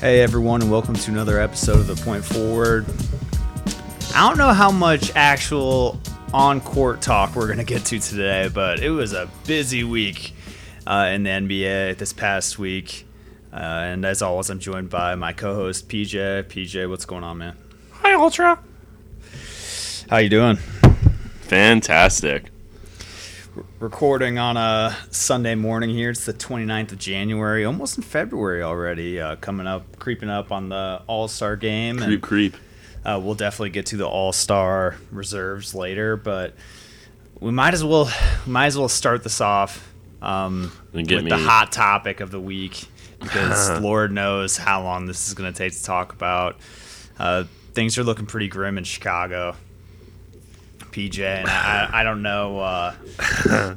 Hey everyone, and welcome to another episode of The Point Forward. I don't know how much actual on court talk we're going to get to today, but it was a busy week uh, in the NBA this past week. Uh, and as always, I'm joined by my co-host PJ. PJ, what's going on, man? Hi, Ultra. How you doing? Fantastic. Recording on a Sunday morning here. It's the 29th of January, almost in February already. Uh, coming up, creeping up on the All Star game. Creep, and, creep. Uh, we'll definitely get to the All Star reserves later, but we might as well might as well start this off um, with get the hot topic of the week because Lord knows how long this is going to take to talk about. Uh, things are looking pretty grim in Chicago. PJ, and I, I don't know. Uh,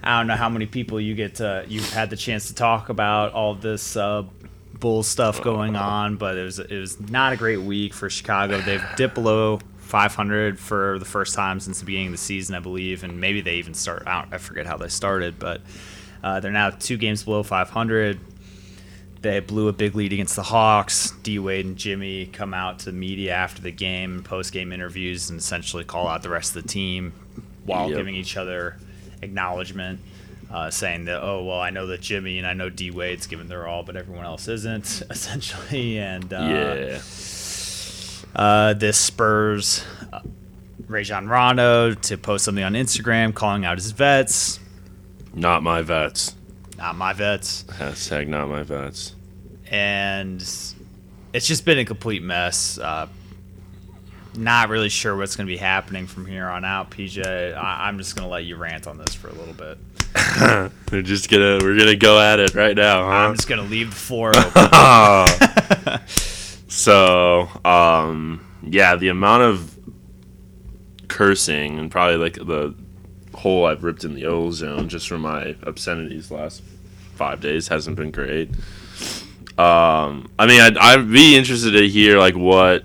I don't know how many people you get to. You've had the chance to talk about all this uh, bull stuff going on, but it was it was not a great week for Chicago. They've dipped below 500 for the first time since the beginning of the season, I believe, and maybe they even start. I forget how they started, but uh, they're now two games below 500. They blew a big lead against the Hawks. D Wade and Jimmy come out to media after the game, post game interviews, and essentially call out the rest of the team while Yep. giving each other acknowledgement, uh, saying that, oh, well, I know that Jimmy and I know D Wade's giving their all, but everyone else isn't, essentially. And uh, yeah. uh, this spurs uh, Rajon Rondo to post something on Instagram calling out his vets. Not my vets. Not my vets. Hashtag not my vets. and it's just been a complete mess. Uh, not really sure what's going to be happening from here on out, PJ. I- I'm just going to let you rant on this for a little bit. We're just gonna we're gonna go at it right now, I'm just going to leave the floor open. so, um, yeah, the amount of cursing and probably like the hole I've ripped in the ozone just from my obscenities last five days hasn't been great. Um, I mean, I'd, I'd be interested to hear like what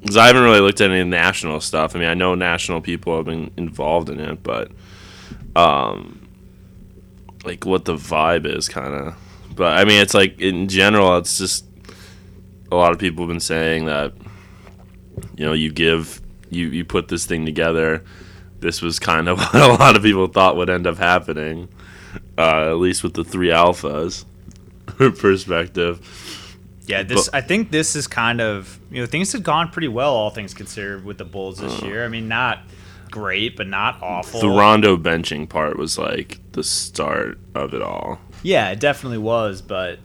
because I haven't really looked at any national stuff. I mean, I know national people have been involved in it, but um, like what the vibe is, kind of. But I mean, it's like in general, it's just a lot of people have been saying that you know you give you you put this thing together. This was kind of what a lot of people thought would end up happening, uh, at least with the three alphas perspective. yeah, this. But- I think this is kind of you know things have gone pretty well, all things considered, with the Bulls this year. I mean, not great, but not awful. The Rondo benching part was like the start of it all. Yeah, it definitely was, but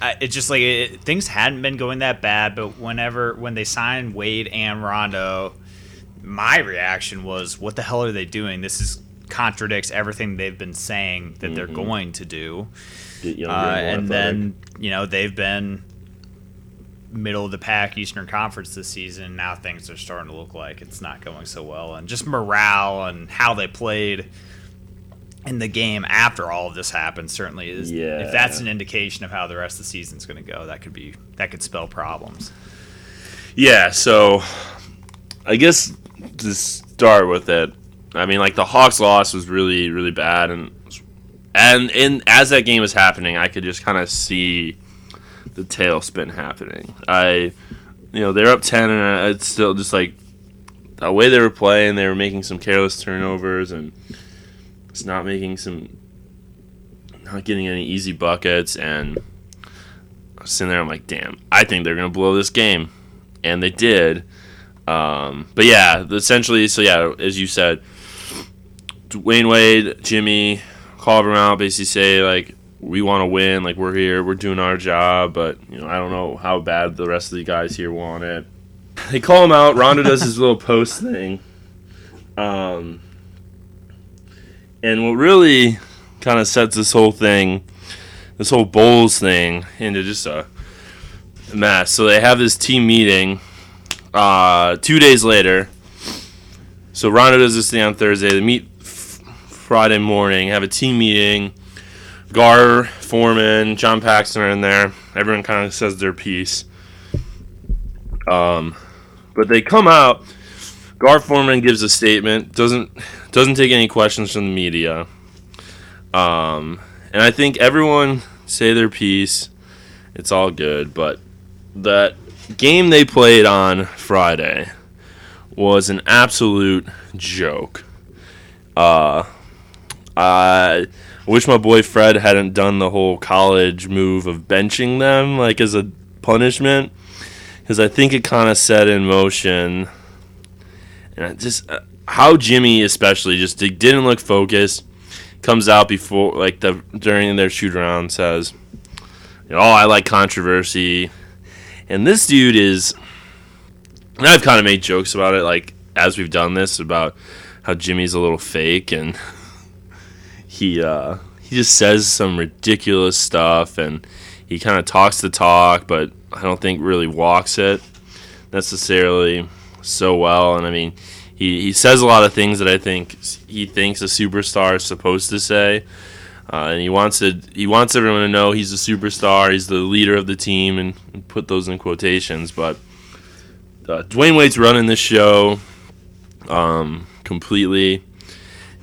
I, it just like it, things hadn't been going that bad. But whenever when they signed Wade and Rondo, my reaction was, "What the hell are they doing? This is contradicts everything they've been saying that they're going to do." Younger Uh, and athletic. then you know they've been middle of the pack Eastern Conference this season. Now things are starting to look like it's not going so well, and just morale and how they played in the game after all of this happened certainly is. Yeah. If that's an indication of how the rest of the season's going to go, that could be that could spell problems. Yeah, so I guess to start with it, I mean, like the Hawks loss was really, really bad, and and in as that game was happening, I could just kind of see the tailspin happening. I, you know, they're up ten, and it's still just like the way they were playing. They were making some careless turnovers, and it's not making some, not getting any easy buckets, and. I was sitting there, I'm like, damn, I think they're gonna blow this game and they did. Um, but yeah, essentially, so yeah, as you said, Dwyane Wade, Jimmy, call everyone out, basically say like we want to win, like we're here, we're doing our job, but you know I don't know how bad the rest of the guys here want it. They call him out. Rondo does his little post thing, um, and what really kind of sets this whole thing, this whole Bulls thing, into just a mess. So they have this team meeting uh, two days later. So Rondo does this thing on Thursday. They meet Friday morning, have a team meeting. Gar, Forman, John Paxson are in there. Everyone kind of says their piece. Um, but they come out. Gar Forman gives a statement. Doesn't doesn't take any questions from the media. Um, and I think everyone say their piece, It's all good, but that game they played on Friday was an absolute joke. Uh, I wish my boy Fred hadn't done the whole college move of benching them, like as a punishment, because I think it kind of set in motion. And I just uh, how Jimmy especially just didn't look focused. Comes out before like the during their shoot around says, "Oh, I like controversy," and this dude is. And I've kind of made jokes about it, like as we've done this about how Jimmy's a little fake and he uh, he just says some ridiculous stuff and he kind of talks the talk, but I don't think really walks it necessarily so well. And I mean, he, he says a lot of things that I think he thinks a superstar is supposed to say. Uh, and he wants to he wants everyone to know he's a superstar, he's the leader of the team, and, and put those in quotations. But uh, Dwyane Wade's running this show um, completely,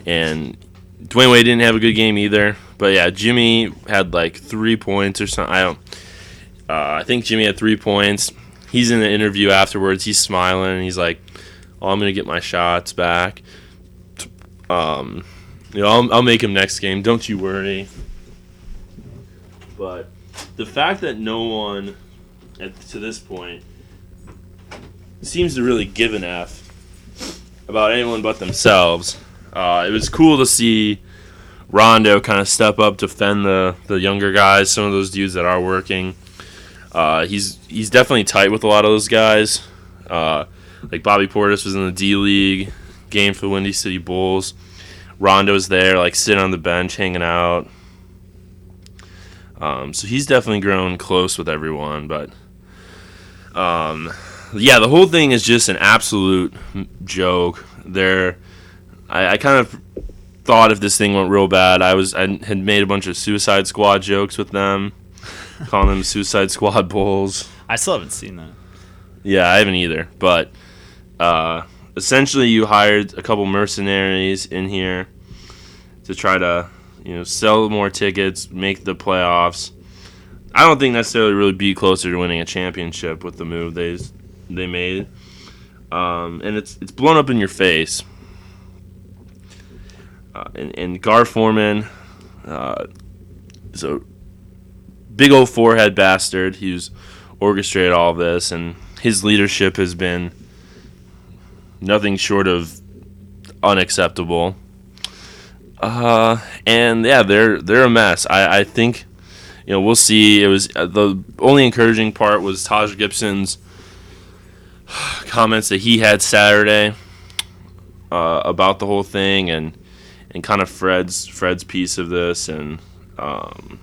and Dwyane Wade didn't have a good game either. But yeah, Jimmy had like three points or something. I don't. Uh, I think Jimmy had three points. He's in the interview afterwards. He's smiling. And he's like, "Oh, I'm gonna get my shots back. Um, you know, I'll, I'll make him next game. Don't you worry." But the fact that no one, at, to this point, seems to really give an f about anyone but themselves. Uh, it was cool to see Rondo kind of step up, defend the the younger guys, some of those dudes that are working. Uh, he's he's definitely tight with a lot of those guys. Uh, like Bobby Portis was in the D League game for the Windy City Bulls. Rondo's there, like sitting on the bench, hanging out. Um, so he's definitely grown close with everyone, but um, yeah, the whole thing is just an absolute joke. There, I, I kind of thought if this thing went real bad, I was I had made a bunch of Suicide Squad jokes with them, calling them Suicide Squad Bulls. I still haven't seen that. Yeah, I haven't either. But uh, essentially, you hired a couple mercenaries in here to try to you know sell more tickets, make the playoffs. I don't think necessarily really be closer to winning a championship with the move they they made, um, and it's it's blown up in your face. Uh, and, and Gar Forman uh, is a big old forehead bastard. He's orchestrated all this, and his leadership has been nothing short of unacceptable. Uh, and yeah, they're they're a mess. I, I think you know we'll see. It was uh, the only encouraging part was Taj Gibson's comments that he had Saturday uh, about the whole thing and and kind of Fred's Fred's piece of this. And um,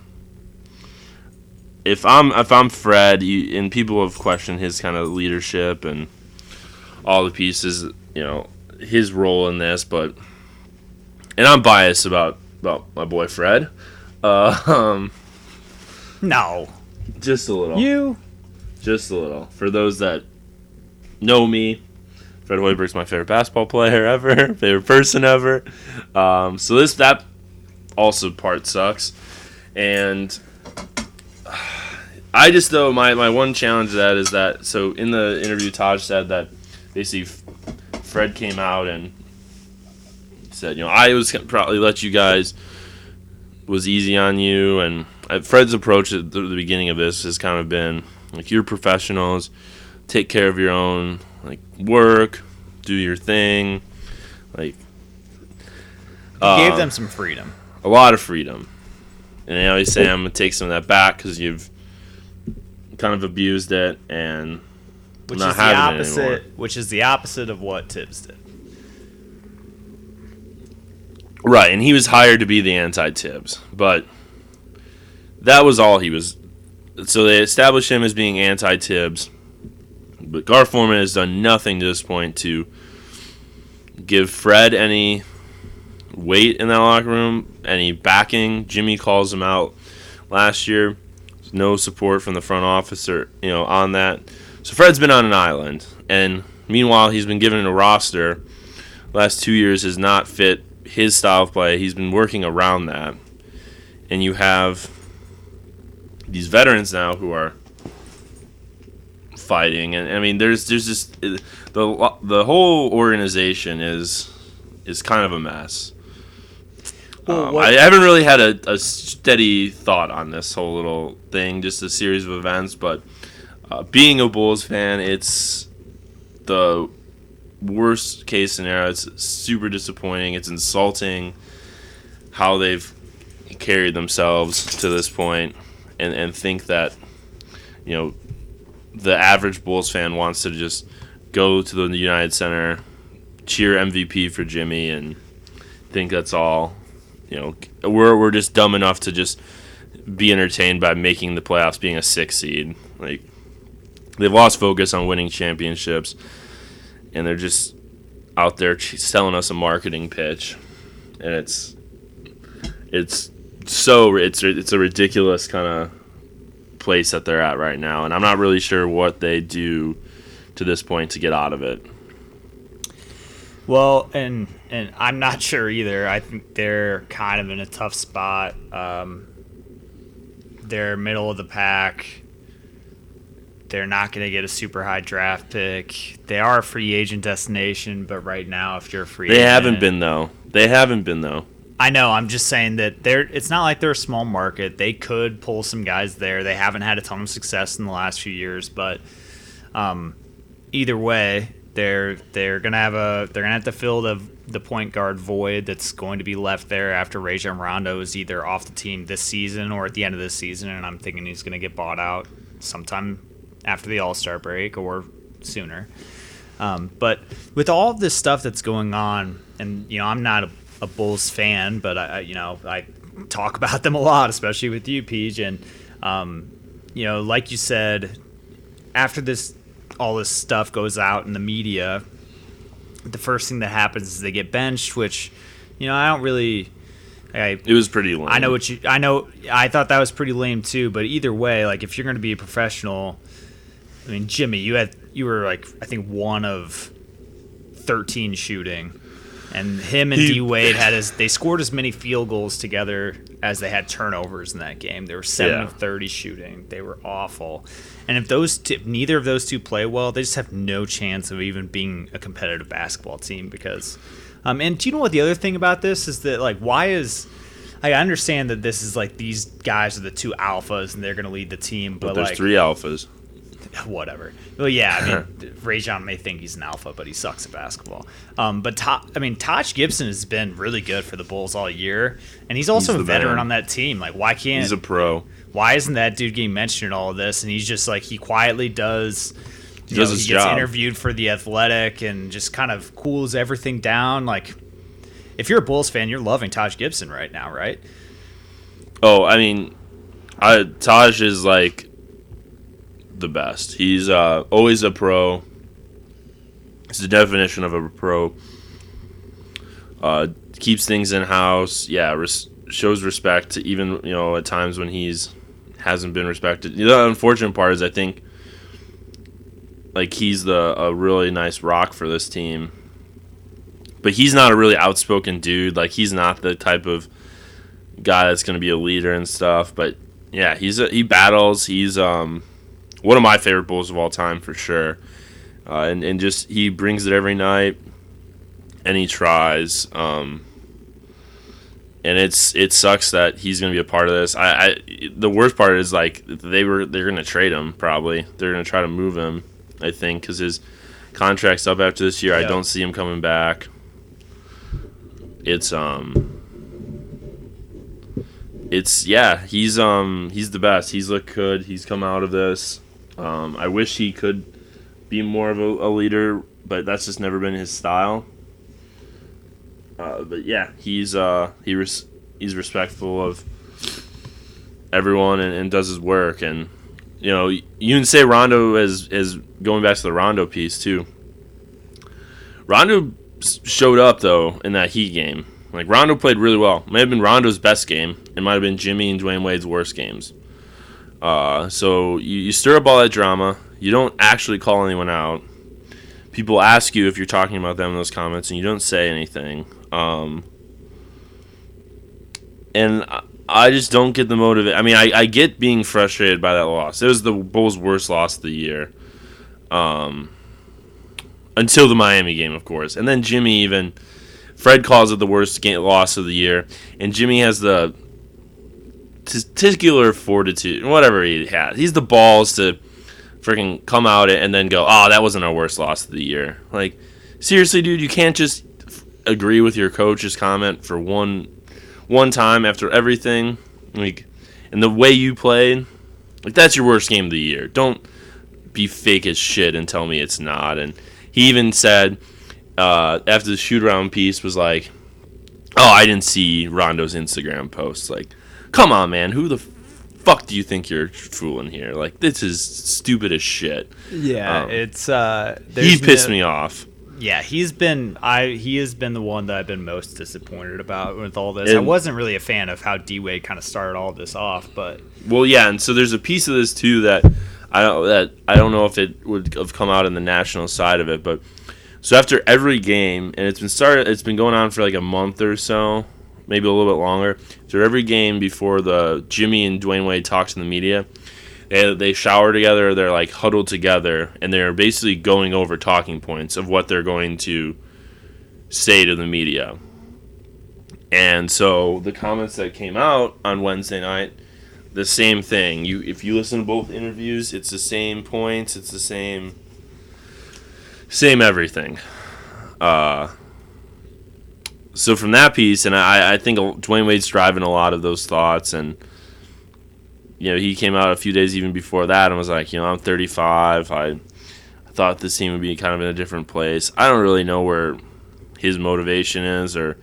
if I'm if I'm Fred you, and people have questioned his kind of leadership and all the pieces you know his role in this but and I'm biased about about my boy Fred. Uh, um, no. just a little. You. Just a little. For those that know me Fred Hoiberg's my favorite basketball player ever, favorite person ever. Um, so this that also part sucks, and I just though my my one challenge to that is that so in the interview Taj said that basically Fred came out and said you know I was probably let you guys was easy on you. And Fred's approach at the, the beginning of this has kind of been like you're professionals, take care of your own like work, do your thing, like. Uh, gave them some freedom. A lot of freedom, and I always say I'm gonna take some of that back because you've kind of abused it and which is the opposite. Which is the opposite of what Thibs did. Right, and he was hired to be the anti-Thibs, but that was all he was. So they established him as being anti-Thibs but Gar Forman has done nothing to this point to give Fred any weight in that locker room, any backing. Jimmy calls him out last year. No support from the front office or you know on that. So Fred's been on an island, and meanwhile he's been given a roster. Last two years has not fit his style of play. He's been working around that, and you have these veterans now who are fighting, and I mean, there's there's just the the whole organization is is kind of a mess. Well, Um, I haven't really had a, a steady thought on this whole little thing, just a series of events. But uh, being a Bulls fan, it's the worst case scenario. It's super disappointing. It's insulting how they've carried themselves to this point, and and think that you know the average Bulls fan wants to just go to the United Center, cheer MVP for Jimmy, and think that's all. You know, we're we're just dumb enough to just be entertained by making the playoffs, being a six seed. Like they've lost focus on winning championships, and they're just out there selling us a marketing pitch, and it's it's so it's it's a ridiculous kind of place that they're at right now, and I'm not really sure what they do to this point to get out of it. Well, and and I'm not sure either. I think they're kind of in a tough spot. Um, they're middle of the pack. They're not going to get a super high draft pick. They are a free agent destination, but right now, if you're a free, They agent, haven't been though. They haven't been though. I know. I'm just saying that they're. It's not like they're a small market. They could pull some guys there. They haven't had a ton of success in the last few years, but um, either way, they're they're gonna have a they're gonna have to fill the the point guard void that's going to be left there after Rajon Rondo is either off the team this season or at the end of this season, and I'm thinking he's gonna get bought out sometime after the All Star break or sooner. Um, but with all of this stuff that's going on, and you know, I'm not a, a Bulls fan, but I, you know, I talk about them a lot, especially with you, Peach, and um, you know, like you said, after this, all this stuff goes out in the media, the first thing that happens is they get benched, which, you know, I don't really. I, It was pretty lame. I know what you. I know. I thought that was pretty lame too. But either way, like if you're going to be a professional, I mean, Jimmy, you had you were like I think one of thirteen shooting, and him and D Wade had as they scored as many field goals together as they had turnovers in that game. They were seven Yeah. of thirty shooting. They were awful. And if those two, if neither of those two play well, they just have no chance of even being a competitive basketball team because. Um, and do you know what the other thing about this is that like why is I understand that this is like these guys are the two alphas and they're going to lead the team, but, but there's like three alphas. whatever. Well, yeah, I mean, Rajon may think he's an alpha, but he sucks at basketball. Um, but Ta- I mean, Taj Gibson has been really good for the Bulls all year, and he's also He's a veteran man. on that team. Like, why can't He's a pro. why isn't that dude getting mentioned in all of this? And he's just like he quietly does. He does know, his he gets job. interviewed for the Athletic and just kind of cools everything down. Like, if you're a Bulls fan, you're loving Taj Gibson right now, right? Oh, I mean, I, Taj is like the best. He's uh, always a pro. He's the definition of a pro. Uh, keeps things in house. Yeah, res- shows respect even you know at times when he's hasn't been respected. The unfortunate part is I think like he's the a really nice rock for this team. But he's not a really outspoken dude. Like he's not the type of guy that's going to be a leader and stuff. But yeah, he's a, he battles. He's um one of my favorite Bulls of all time for sure. Uh, and and just he brings it every night, and he tries. Um, and it's it sucks that he's going to be a part of this. I, I the worst part is like they were they're going to trade him probably. They're going to try to move him. I think because his contract's up after this year. I don't see him coming back. It's um it's yeah he's um he's the best he's looked good he's come out of this um i wish he could be more of a, a leader but that's just never been his style uh, but yeah he's uh he res- he's respectful of everyone and, and does his work and you know you can say rondo is as going back to the rondo piece too rondo showed up though in that heat game like Rondo played really well. May have been Rondo's best game. It might have been Jimmy and Dwyane Wade's worst games. Uh, so you, you stir up all that drama. You don't actually call anyone out. People ask you if you're talking about them in those comments, and you don't say anything. Um, and I just don't get the motive. I mean, I, I get being frustrated by that loss. It was the Bulls' worst loss of the year. Um, until the Miami game, of course, and then Jimmy even. Fred calls it the worst game, loss of the year, and Jimmy has the testicular fortitude, whatever he has. He's the balls to freaking come out and then go, "Oh, that wasn't our worst loss of the year." Like, seriously, dude, you can't just agree with your coach's comment for one one time after everything. Like, and the way you played, like that's your worst game of the year. Don't be fake as shit and tell me it's not. And he even said uh, after the shoot around piece was like, "Oh, I didn't see Rondo's Instagram post." Like, come on, man, who the fuck do you think you're fooling here? Like, this is stupid as shit. Yeah, um, it's uh, he pissed no, me off. Yeah, he's been I he has been the one that I've been most disappointed about with all this. And, I wasn't really a fan of how D Wade kind of started all this off, but well, yeah, and so there's a piece of this too that I don't that I don't know if it would have come out in the national side of it, but so after every game, and it's been started, it's been going on for like a month or so, maybe a little bit longer. So every game before the Jimmy and Dwyane Wade talk to the media, they, they shower together, they're like huddled together, and they're basically going over talking points of what they're going to say to the media. And so the comments that came out on Wednesday night, the same thing. You if you listen to both interviews, it's the same points, it's the same same everything. Uh so from that piece, and I, I think Dwyane Wade's driving a lot of those thoughts, and you know, he came out a few days even before that and was like, you know, I'm 35. I, I thought this team would be kind of in a different place. I don't really know where his motivation is or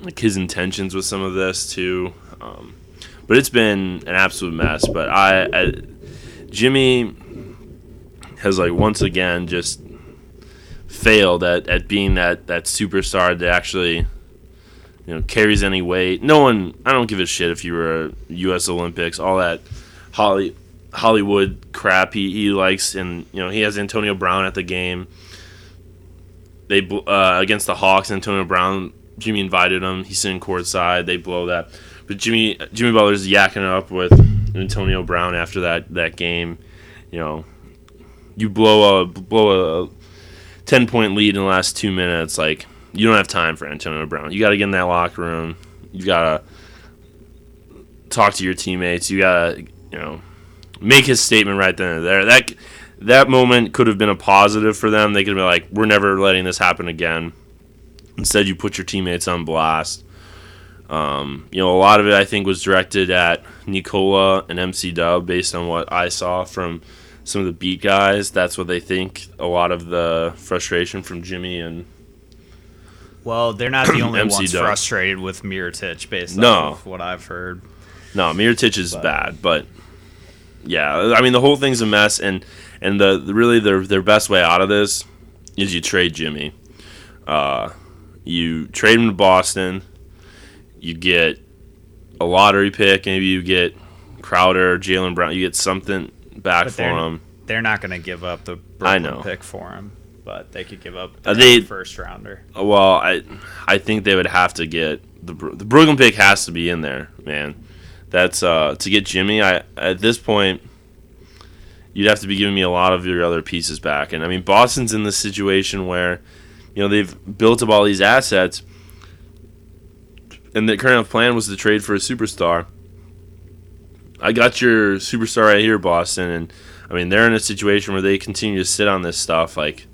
like his intentions with some of this too. Um, but it's been an absolute mess. But I, I, Jimmy has like once again just failed at, at being that, that superstar that actually you know carries any weight. No one. I don't give a shit if you were a U.S. Olympics, all that Holly, Hollywood crap he, he likes, and you know he has Antonio Brown at the game. They uh, against the Hawks, Antonio Brown. Jimmy invited him. He's sitting courtside. They blow that, but Jimmy Jimmy Butler's yakking up with Antonio Brown after that that game. You know, you blow a blow a ten point lead in the last two minutes, like you don't have time for Antonio Brown. You got to get in that locker room. You got to talk to your teammates. You got to, you know, make his statement right then and there. That that moment could have been a positive for them. They could have been like, "We're never letting this happen again." Instead, you put your teammates on blast. Um, you know, a lot of it I think was directed at Nikola and MC Dub based on what I saw from some of the beat guys. That's what they think. A lot of the frustration from Jimmy and well, they're not the only ones frustrated with Mirotic based no. off what I've heard. No, Mirotic is but. bad, but yeah, I mean the whole thing's a mess, and and the, the really their their best way out of this is you trade Jimmy. Uh, you trade him to Boston. You get a lottery pick. Maybe you get Crowder, Jaylen Brown. You get something back for him. They're not going to give up the Brooklyn I know. pick for him but they could give up uh, they, first rounder. Well, I I think they would have to get the the Brooklyn pick has to be in there, man. That's uh to get Jimmy. I at this point, you'd have to be giving me a lot of your other pieces back. And I mean, Boston's in this situation where, you know, they've built up all these assets, and the current plan was to trade for a superstar. I got your superstar right here, Boston, and I mean they're in a situation where they continue to sit on this stuff like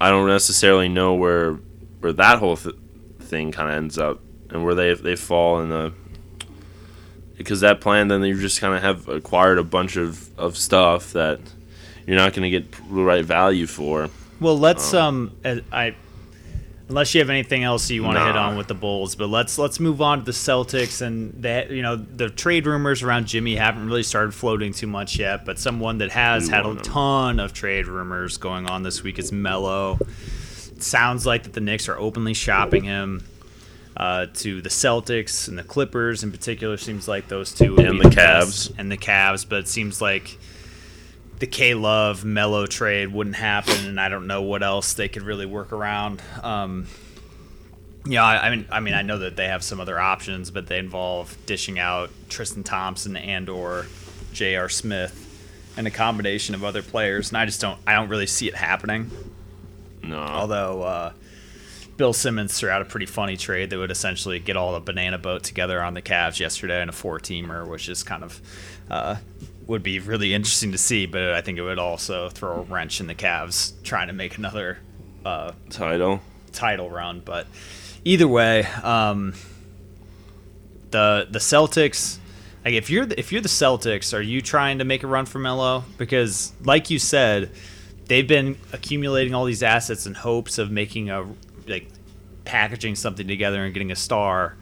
I don't necessarily know where where that whole th- thing kind of ends up and where they they fall in the because that plan then you just kind of have acquired a bunch of, of stuff that you're not going to get the right value for. Well, let's um, um I unless you have anything else you want to nah. hit on with the Bulls, but let's let's move on to the Celtics and that you know the trade rumors around Jimmy haven't really started floating too much yet, but someone that has had a ton of trade rumors going on this week is Melo. It sounds like that the Knicks are openly shopping him. Uh, to the Celtics and the Clippers in particular, seems like those two and the, the Cavs and the Cavs, but it seems like the K Love Melo trade wouldn't happen, and I don't know what else they could really work around. Um, Yeah, I I mean, I mean, I know that they have some other options, but they involve dishing out Tristan Thompson and or J.R. Smith and a combination of other players, and I just don't, I don't really see it happening. No. Although uh, Bill Simmons threw out a pretty funny trade that would essentially get all the banana boat together on the Cavs yesterday in a four-teamer, which is kind of uh, would be really interesting to see. But I think it would also throw a wrench in the Cavs trying to make another uh, title title run. But either way, um, the the Celtics. Like if you're the, if you're the Celtics, are you trying to make a run for Melo? Because like you said, they've been accumulating all these assets in hopes of making a like packaging something together and getting a star.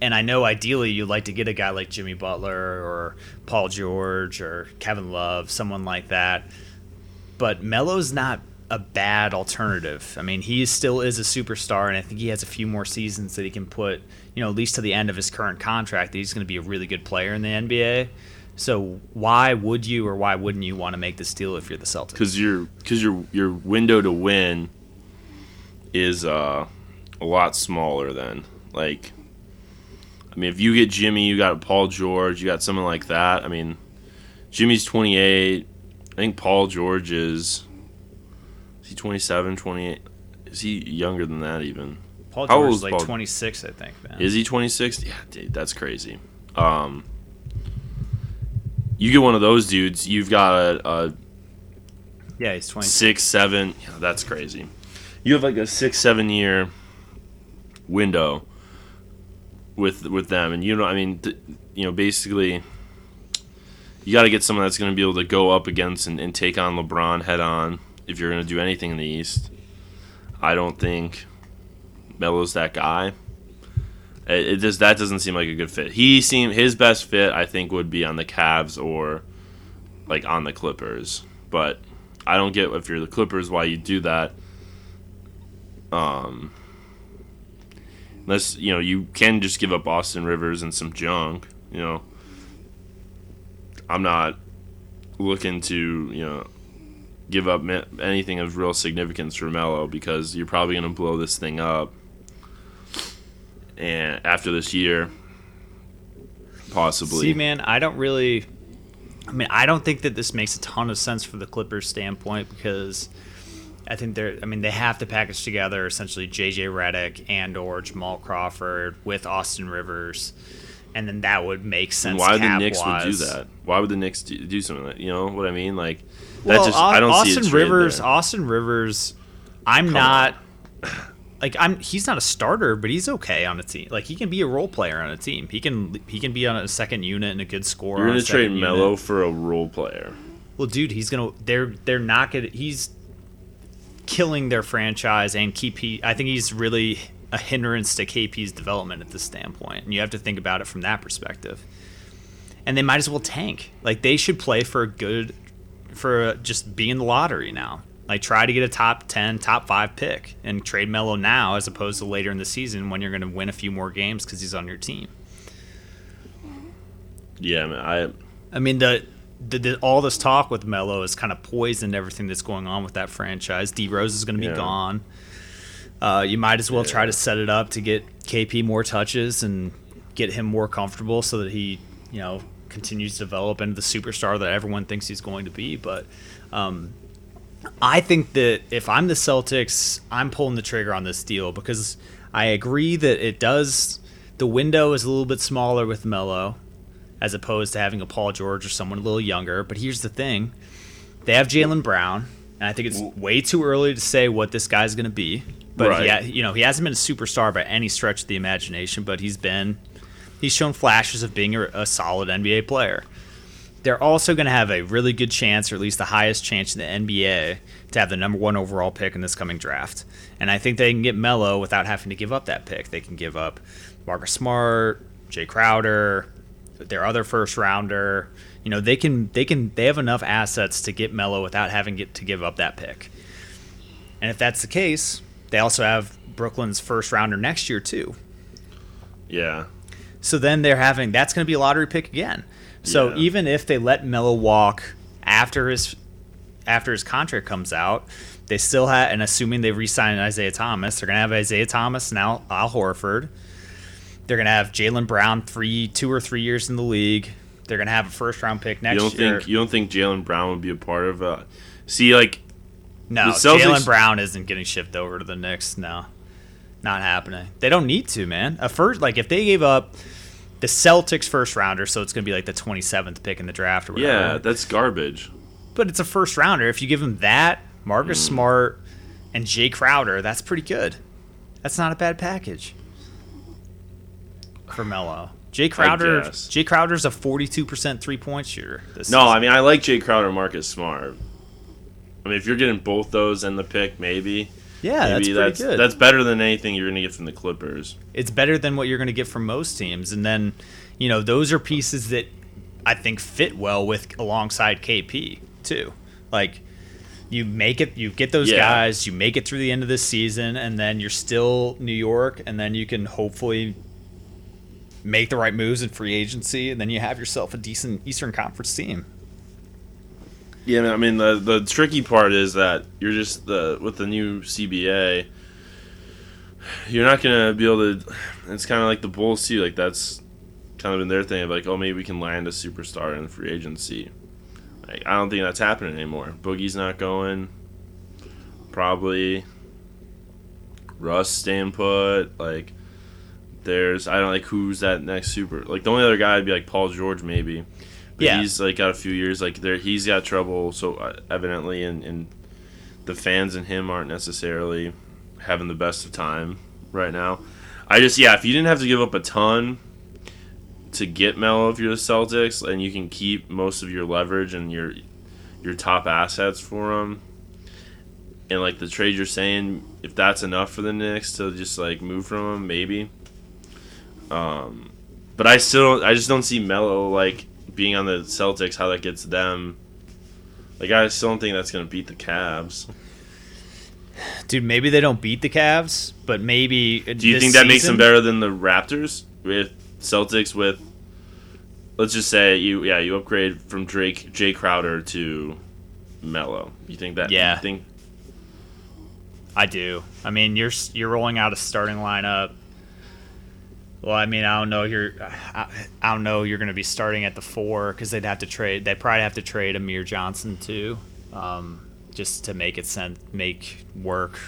And I know ideally you'd like to get a guy like Jimmy Butler or Paul George or Kevin Love, someone like that. But Melo's not a bad alternative. I mean, he still is a superstar, and I think he has a few more seasons that he can put, you know, at least to the end of his current contract, that he's going to be a really good player in the NBA. So why would you or why wouldn't you want to make this deal if you're the Celtics? because your because your your window to win is uh, a lot smaller than like. I mean, if you get Jimmy, you got Paul George, you got someone like that. I mean, Jimmy's 28. I think Paul George is. Is he 27, 28? Is he younger than that even? Paul George is like Paul- 26, I think. Man. Is he 26? Yeah, dude, that's crazy. Um, you get one of those dudes, you've got a, a yeah, he's 26. six, seven. Yeah, that's crazy. You have like a six, seven year window with with them, and you know, I mean, th- you know, basically, you got to get someone that's going to be able to go up against and, and take on LeBron head on if you're going to do anything in the East. I don't think Melo's that guy. It, it just that doesn't seem like a good fit. He seem his best fit, I think, would be on the Cavs or like on the Clippers, but I don't get if you're the Clippers why you do that. Um, unless you know you can just give up Austin Rivers and some junk. You know, I'm not looking to you know give up anything of real significance for Melo because you're probably going to blow this thing up. And after this year, possibly. See, man, I don't really. I mean, I don't think that this makes a ton of sense from the Clippers' standpoint because I think they're. I mean, they have to package together essentially JJ Redick and or Jamal Crawford with Austin Rivers, and then that would make sense. And why the Knicks would do that? Why would the Knicks do, do something like? You know what I mean? Like that Well, just Au- I don't Austin see a trade Rivers. there. Austin Rivers. I'm not. Like I'm, he's not a starter, but he's okay on a team. Like he can be a role player on a team. He can, he can be on a second unit and a good scorer. You're gonna trade unit. for a role player. Well, dude, he's gonna. They're they're not gonna. He's killing their franchise and KP. I think he's really a hindrance to KP's development at this standpoint, and you have to think about it from that perspective. And they might as well tank. Like they should play for a good, for just be in the lottery now. Like try to get a top ten, top five pick, and trade Melo now as opposed to later in the season when you're going to win a few more games because he's on your team. Yeah, I, mean, I I mean, the, the, the all this talk with Melo has kind of poisoned everything that's going on with that franchise. D Rose is going to be Yeah. gone. Uh, you might as well try to set it up to get KP more touches and get him more comfortable so that he, you know, continues to develop into the superstar that everyone thinks he's going to be. But um, I think that if I'm the Celtics, I'm pulling the trigger on this deal because I agree that it does. The window is a little bit smaller with Melo as opposed to having a Paul George or someone a little younger. But here's the thing they have Jaylen Brown, and I think it's way too early to say what this guy's going to be. But Right. yeah, you know, he hasn't been a superstar by any stretch of the imagination, but he's been he's shown flashes of being a, a solid NBA player. They're also going to have a really good chance, or at least the highest chance in the NBA, to have the number one overall pick in this coming draft. And I think they can get Melo without having to give up that pick. They can give up Marcus Smart, Jae Crowder, their other first rounder. You know, they can they can they have enough assets to get Melo without having to give up that pick. And if that's the case, they also have Brooklyn's first rounder next year too. yeah. So then they're having that's going to be a lottery pick again. So Yeah. even if they let Melo walk after his after his contract comes out, they still have, and assuming they re-sign Isaiah Thomas, they're gonna have Isaiah Thomas now, Al Horford. They're gonna have Jaylen Brown three, two or three years in the league. They're gonna have a first round pick next You don't year. think you don't think Jaylen Brown would be a part of? Uh, see, like no, Jaylen Brown isn't getting shipped over to the Knicks. No, not happening. They don't need to, man. A first, like if they gave up the Celtics first rounder, so it's gonna be like the twenty seventh pick in the draft or whatever. yeah, that's garbage. but it's a first rounder. If you give him that, Marcus Mm. Smart, and Jae Crowder, that's pretty good. That's not a bad package for Melo. Jae Crowder. Jae Crowder's a forty-two percent three-point shooter. This No, season. I mean I like Jae Crowder, and Marcus Smart. I mean, if you're getting both those in the pick, maybe yeah, that's maybe pretty that's good. that's better than anything you're gonna get from the Clippers. it's better than what you're going to get from most teams. And then, you know, those are pieces that I think fit well with alongside KP too. Like you make it, you get those Yeah. guys, you make it through the end of this season, and then you're still New York, and then you can hopefully make the right moves in free agency, and then you have yourself a decent Eastern Conference team. Yeah, I mean the the tricky part is that you're just the with the new CBA, you're not gonna be able to. It's kind of like the Bulls too. Like that's kind of been their thing of like, oh, maybe we can land a superstar in free agency. Like, I don't think that's happening anymore. Boogie's not going. Probably. Russ staying put. Like, there's I don't like who's that next super. Like the only other guy would be like Paul George maybe. But Yeah. he's like got a few years. Like there, he's got trouble. So uh, evidently, and, and the fans and him aren't necessarily having the best of time right now. I just yeah, if you didn't have to give up a ton to get Melo if you're the Celtics, and you can keep most of your leverage and your your top assets for him, and like the trade you're saying, if that's enough for the Knicks to just like move from him, maybe. Um, but I still, I just don't see Melo like being on the Celtics. How that gets them. Like I still don't think that's gonna beat the Cavs. Dude, maybe they don't beat the Cavs, but maybe. Do you think that makes them better than the Raptors with Celtics with? Let's just say you yeah you upgrade from Drake Jae Crowder to Melo. You think that? Yeah. You think I do. I mean, you're you're rolling out a starting lineup. Well, I mean, I don't know. You're, I, I don't know. You're going to be starting at the four because they'd have to trade. They'd probably have to trade Amir Johnson too, um, just to make it sense, make work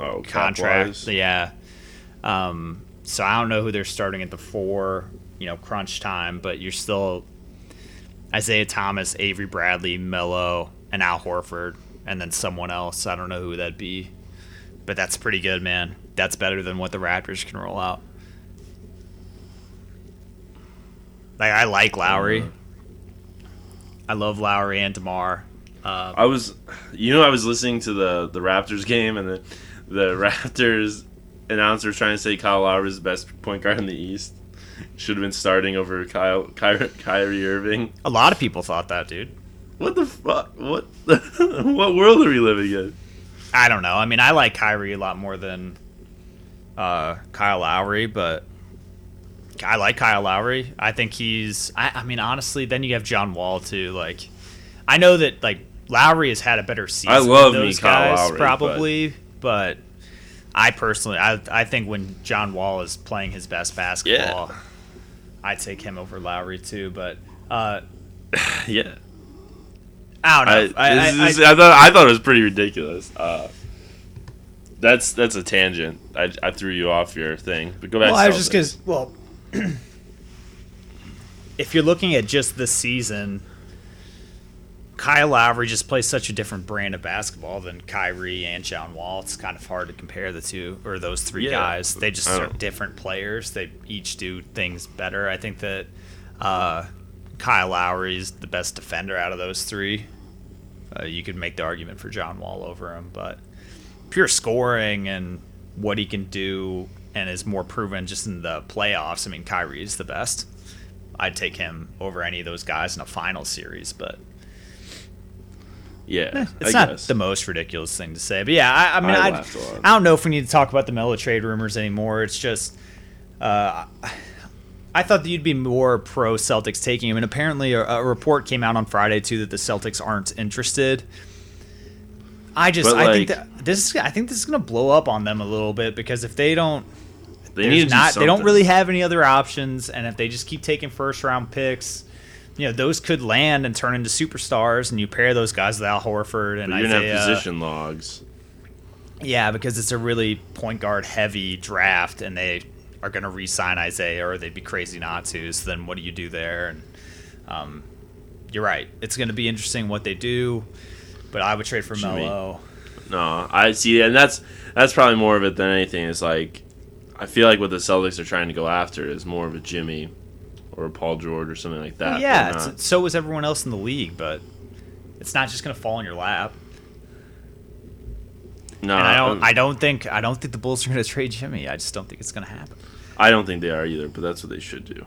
oh contract. Yeah. Um, so I don't know who they're starting at the four. You know, crunch time, but you're still Isaiah Thomas, Avery Bradley, Melo, and Al Horford, and then someone else. I don't know who that'd be, but that's pretty good, man. That's better than what the Raptors can roll out. Like I like Lowry. I love Lowry and Demar. Uh, I was, you know, I was listening to the the Raptors game and the the Raptors announcer was trying to say Kyle Lowry is the best point guard in the East. Should have been starting over Kyle Ky- Kyrie Irving. a lot of people thought that, dude. What the fuck? What what world are we living in? I don't know. I mean, I like Kyrie a lot more than uh, Kyle Lowry, but I like Kyle Lowry. I think he's. I, I mean, honestly, then you have John Wall too. Like, I know that like Lowry has had a better season. I love than me those Kyle guys, Lowry, probably, but. I personally, I, I think when John Wall is playing his best basketball, I'd take him over Lowry too. But uh, Yeah. I don't know. I, this I- is- I- I thought I thought it was pretty ridiculous. Uh, that's that's a tangent. I, I threw you off your thing, but go back. Well, to I was just Celtics. because, well, if you're looking at just this season, Kyle Lowry just plays such a different brand of basketball than Kyrie and John Wall. It's kind of hard to compare the two or those three Yeah. guys. They just are different players. They each do things better. I think that uh, Kyle Lowry is the best defender out of those three. Uh, you could make the argument for John Wall over him, but pure scoring and what he can do and is more proven just in the playoffs. I mean, Kyrie is the best. I'd take him over any of those guys in a final series, but yeah, Eh, it's I not guess. the most ridiculous thing to say. But yeah, I, I mean, I I, laughed a lot. I don't know if we need to talk about the Melo trade rumors anymore. It's just, uh, I thought that you'd be more pro Celtics taking him, and apparently a, a report came out on Friday too that the Celtics aren't interested. I just But, I think that this I think this is gonna blow up on them a little bit because if they don't They there's need to do not they don't really have any other options and if they just keep taking first round picks you know those could land and turn into superstars and you pair those guys with Al Horford and But you're gonna Isaiah have position logs. yeah because it's a really point guard heavy draft and they are going to re-sign Isaiah or they'd be crazy not to so then what do you do there and um, you're right it's going to be interesting what they do but I would trade for. Melo No, I see, and that's that's probably more of it than anything. Is like, I feel like what the Celtics are trying to go after is more of a Jimmy or a Paul George or something like that. Well, yeah, it's, so is everyone else in the league, but it's not just going to fall in your lap. no, and I don't, I don't think, I don't think the Bulls are going to trade Jimmy. I just don't think it's going to happen. I don't think they are either, but that's what they should do.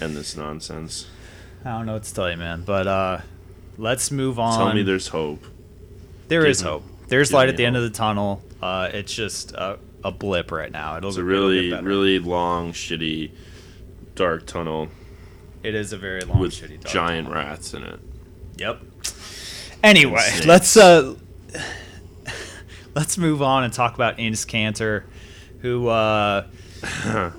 End this nonsense. I don't know what to tell you, man. But uh, let's move on. Tell me there's hope. there give is me- hope. There's light at the end of the tunnel. Uh, it's just a, a blip right now. It'll, It's a really, really long, shitty, dark tunnel It is a very long, with shitty dark giant tunnel. rats in it. Yep. Anyway, let's uh let's move on and talk about Enes Kanter, who uh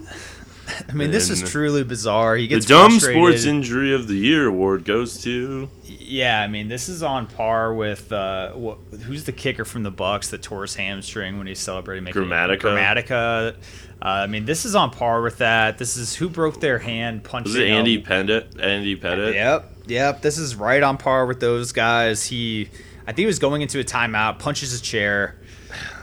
I mean this is truly bizarre. He gets The dumb frustrated. sports injury of the year award goes to Yeah, I mean this is on par with uh wh- who's the kicker from the Bucs that tore his hamstring when he's celebrating making Gramatica. Gramatica. Uh, I mean this is on par with that. This is who broke their hand punching. was it Andy Pettitte? Andy Pettitte. Yep, yep. This is right on par with those guys. He, I think he was going into a timeout, punches a chair,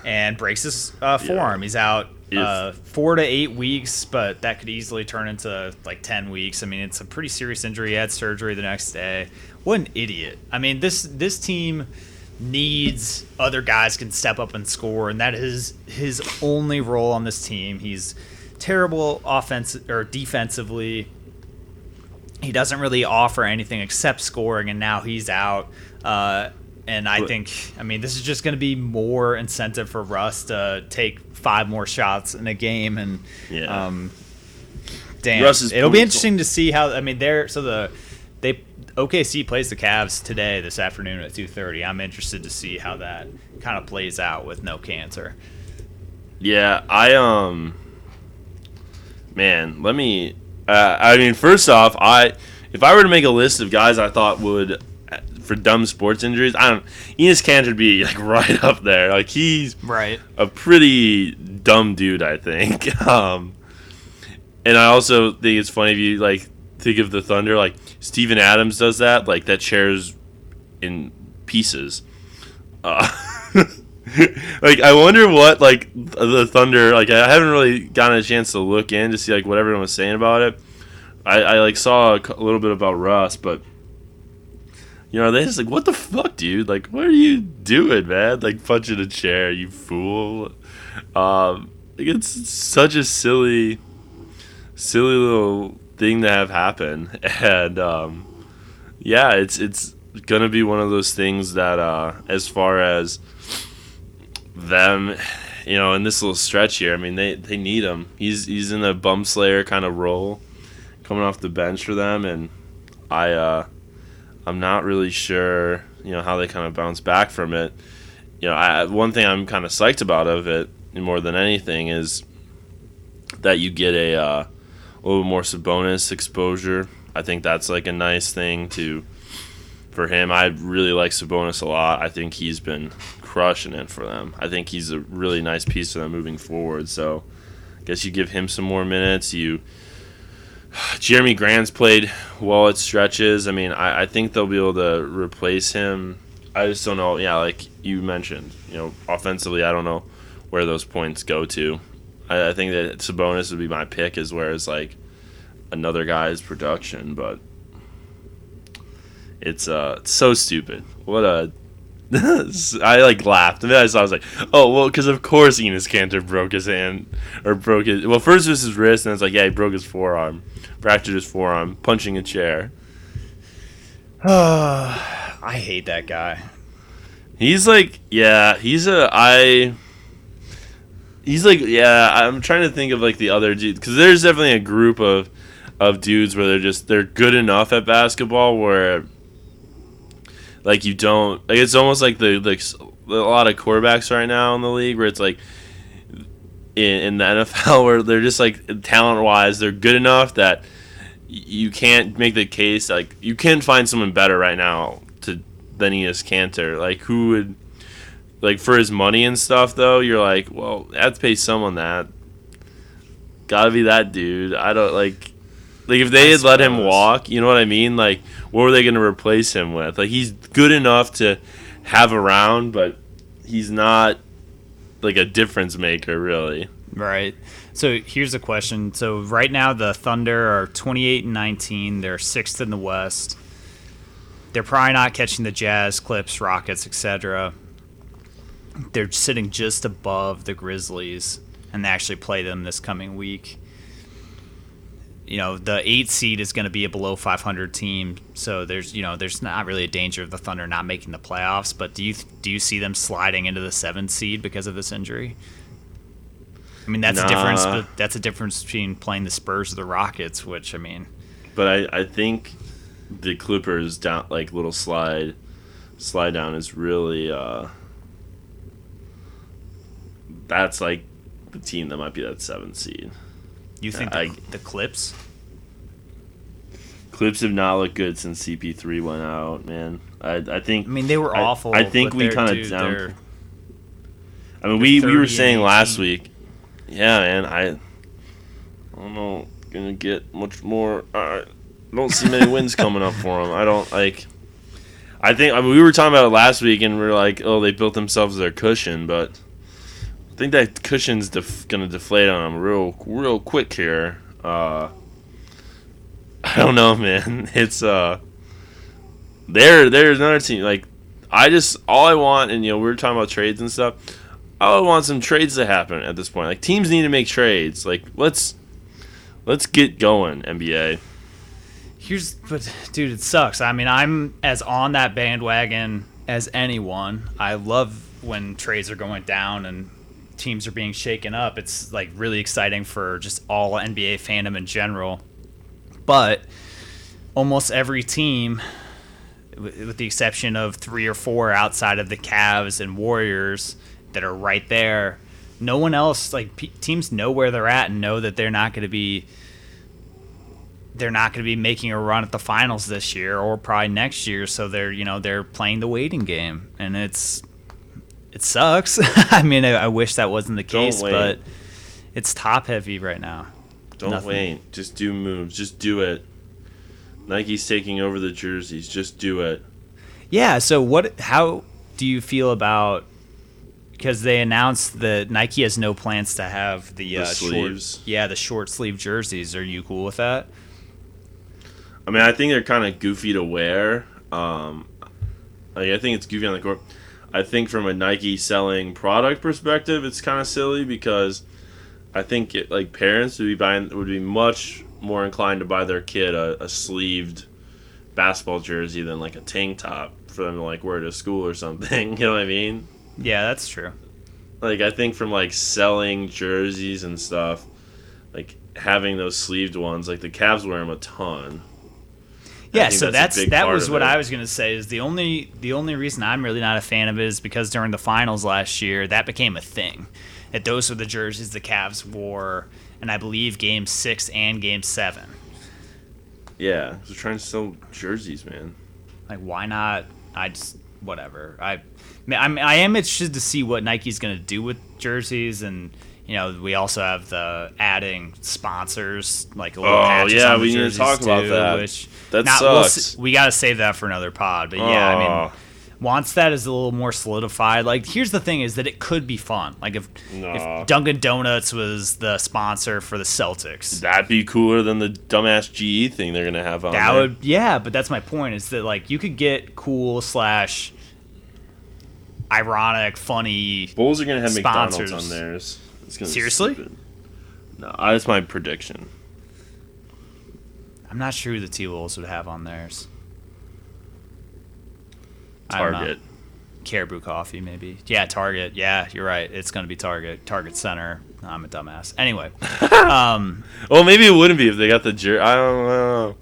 and breaks his uh, forearm. He's out uh, four to eight weeks, but that could easily turn into like ten weeks. I mean, it's a pretty serious injury. He had surgery the next day. What an idiot! I mean, this this team needs other guys can step up and score, and that is his only role on this team. He's terrible offense or defensively he doesn't really offer anything except scoring, and now he's out. Uh, and I think, I mean, this is just going to be more incentive for Russ to take five more shots in a game, and Yeah. um, damn, Russ is it'll be interesting to see how. I mean, they're so the they OKC plays the Cavs today this afternoon at two thirty. I'm interested to see how that kind of plays out with no cancer. Yeah, I um, man, let me. Uh, I mean, first off, I if I were to make a list of guys I thought would for dumb sports injuries, I don't. Enes Kanter would be like right up there. Like he's Right. a pretty dumb dude, I think. Um, and I also think it's funny if you like think of the Thunder, like Steven Adams does that, like that chair's in pieces. Uh, like I wonder what like the Thunder like I haven't really gotten a chance to look in to see like what everyone was saying about it. I, I like saw a, a little bit about Russ, but you know they just like what the fuck, dude? Like what are you doing, man? Like punching a chair, you fool. Um, like it's such a silly, silly little thing to have happen, and um, yeah, it's it's gonna be one of those things that uh, as far as them, you know, in this little stretch here, I mean they they need him. He's he's in a bum slayer kind of role, coming off the bench for them, and I uh, I'm not really sure, you know, how they kind of bounce back from it. You know, I, one thing I'm kind of psyched about of it more than anything is that you get a uh, little more Sabonis exposure. I think that's like a nice thing to for him. I really like Sabonis a lot. I think he's been crushing it for them. I think he's a really nice piece for them moving forward. So, I guess you give him some more minutes. You Jerami Grant's played well it stretches. I mean, I, I think they'll be able to replace him. I just don't know. Yeah, like you mentioned, you know, offensively, I don't know where those points go to. I, I think that Sabonis would be my pick, as where it's like another guy's production, but it's uh it's so stupid. What a I like laughed and then I saw I was like, oh well, because of course Enes Kanter broke his hand or broke his. Well, first it was his wrist, and then it's like yeah, he broke his forearm, fractured his forearm, punching a chair. I hate that guy. He's like, yeah, he's a I. He's like, yeah. I'm trying to think of like the other dude because there's definitely a group of of dudes where they're just they're good enough at basketball where like you don't like it's almost like the like a lot of quarterbacks right now in the league where it's like in, in the NFL where they're just like talent wise they're good enough that you can't make the case like you can't find someone better right now to than he is Kanter. Like who would like for his money and stuff though you're like well I have to pay someone that. Gotta be that dude. I don't like like if they I had let him walk you know what I mean like what were they gonna replace him with like he's good enough to have around but he's not like a difference maker really Right. So here's a question. So right now the Thunder are 28 and 19. They're sixth in the West. They're probably not catching the Jazz, Clips, Rockets, etc. They're sitting just above the Grizzlies, and they actually play them this coming week. You know, the eight seed is going to be a below 500 team, so there's you know there's not really a danger of the Thunder not making the playoffs. But do you do you see them sliding into the seventh seed because of this injury? I mean, that's a difference. But that's a difference between playing the Spurs or the Rockets, which I mean, but I, I think the Clippers down like little slide slide down is really uh that's like the team that might be that seventh seed. You think I- the, the Clips? Clips have not looked good since CP3 went out, man. I I think I mean, they were I- awful. I think we kinda down- I mean, we, we were saying last week. Yeah, man. I, I don't know. Gonna get much more. I don't see many wins coming up for them. I don't like. I think I mean, we were talking about it last week, and we are like, oh, they built themselves their cushion, but I think that cushion's def- gonna deflate on him real, real quick here. Uh, I don't know, man. It's uh, there. There's another team. Like, I just all I want, and you know, we were talking about trades and stuff. I want some trades to happen at this point. Like teams need to make trades. Like let's let's get going, NBA. Here's, but dude, it sucks. I mean, I'm as on that bandwagon as anyone. I love when trades are going down and teams are being shaken up. It's like really exciting for just all NBA fandom in general. But almost every team, with the exception of three or four outside of the Cavs and Warriors that are right there, no one else like teams know where they're at and know that they're not going to be they're not going to be making a run at the finals this year or probably next year so they're you know they're playing the waiting game and it's it sucks i mean I, I wish that wasn't the case but it's top heavy right now Don't Nothing. wait. Just do moves. Just do it. Nike's taking over the jerseys. Just do it. yeah so what how do you feel about because they announced that Nike has no plans to have the, The uh, sleeves. short yeah the short sleeve jerseys are you cool with that I mean, I think they're kind of goofy to wear. Um, like, I think it's goofy on the court. I think from a Nike selling product perspective, it's kind of silly because I think it, like parents would be buying would be much more inclined to buy their kid a, a sleeved basketball jersey than like a tank top for them to like wear to school or something. You know what I mean? yeah that's true Like I think from like selling jerseys and stuff, like having those sleeved ones, like the Cavs wear them a ton. Yeah, so that's that's, that was what it. I was gonna say. Is the only the only reason I'm really not a fan of it is because during the finals last year that became a thing. That those were the jerseys the Cavs wore, and I believe Game Six and Game Seven. Yeah, they're trying to sell jerseys, man. Like, why not? I just whatever. I, I mean, I'm I am interested to see what Nike's gonna do with jerseys, and you know we also have the adding sponsors like little Oh, patches yeah, on the we need to talk about that. Which That not- we'll sucks. we got to save that for another pod. But yeah, I mean, Oh. once that is a little more solidified, like here's the thing: is that it could be fun. Like if Nah. if Dunkin' Donuts was the sponsor for the Celtics, That'd be cooler than the dumbass GE thing they're gonna have on that there. would yeah. But that's my point: is that like you could get cool slash ironic, funny. Bulls are gonna have sponsors. McDonald's on theirs. It's gonna Seriously? stupid. No, that's my prediction. I'm not sure who the T Wolves would have on theirs. I don't know. Target. Caribou Coffee, maybe. Yeah, Target. Yeah, you're right. It's going to be Target. Target Center. I'm a dumbass. Anyway, um, Well, maybe it wouldn't be if they got the jer. I don't know.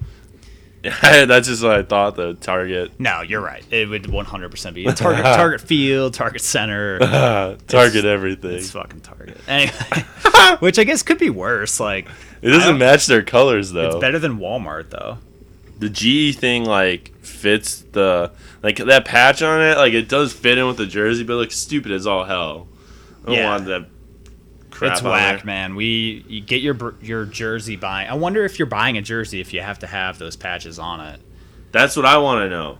That's just what I thought. The target, No, you're right. It would 100% be a target, target field, target center. target everything. It's fucking target. Anyway, which I guess could be worse. Like, It doesn't match their colors though. it's better than Walmart though. the G thing like fits the like that patch on it. Like it does fit in with the jersey, but it looks stupid as all hell. I don't Yeah. want that crap. it's whack, there. man. We you get your your jersey buying. I wonder if you're buying a jersey if you have to have those patches on it That's what I want to know.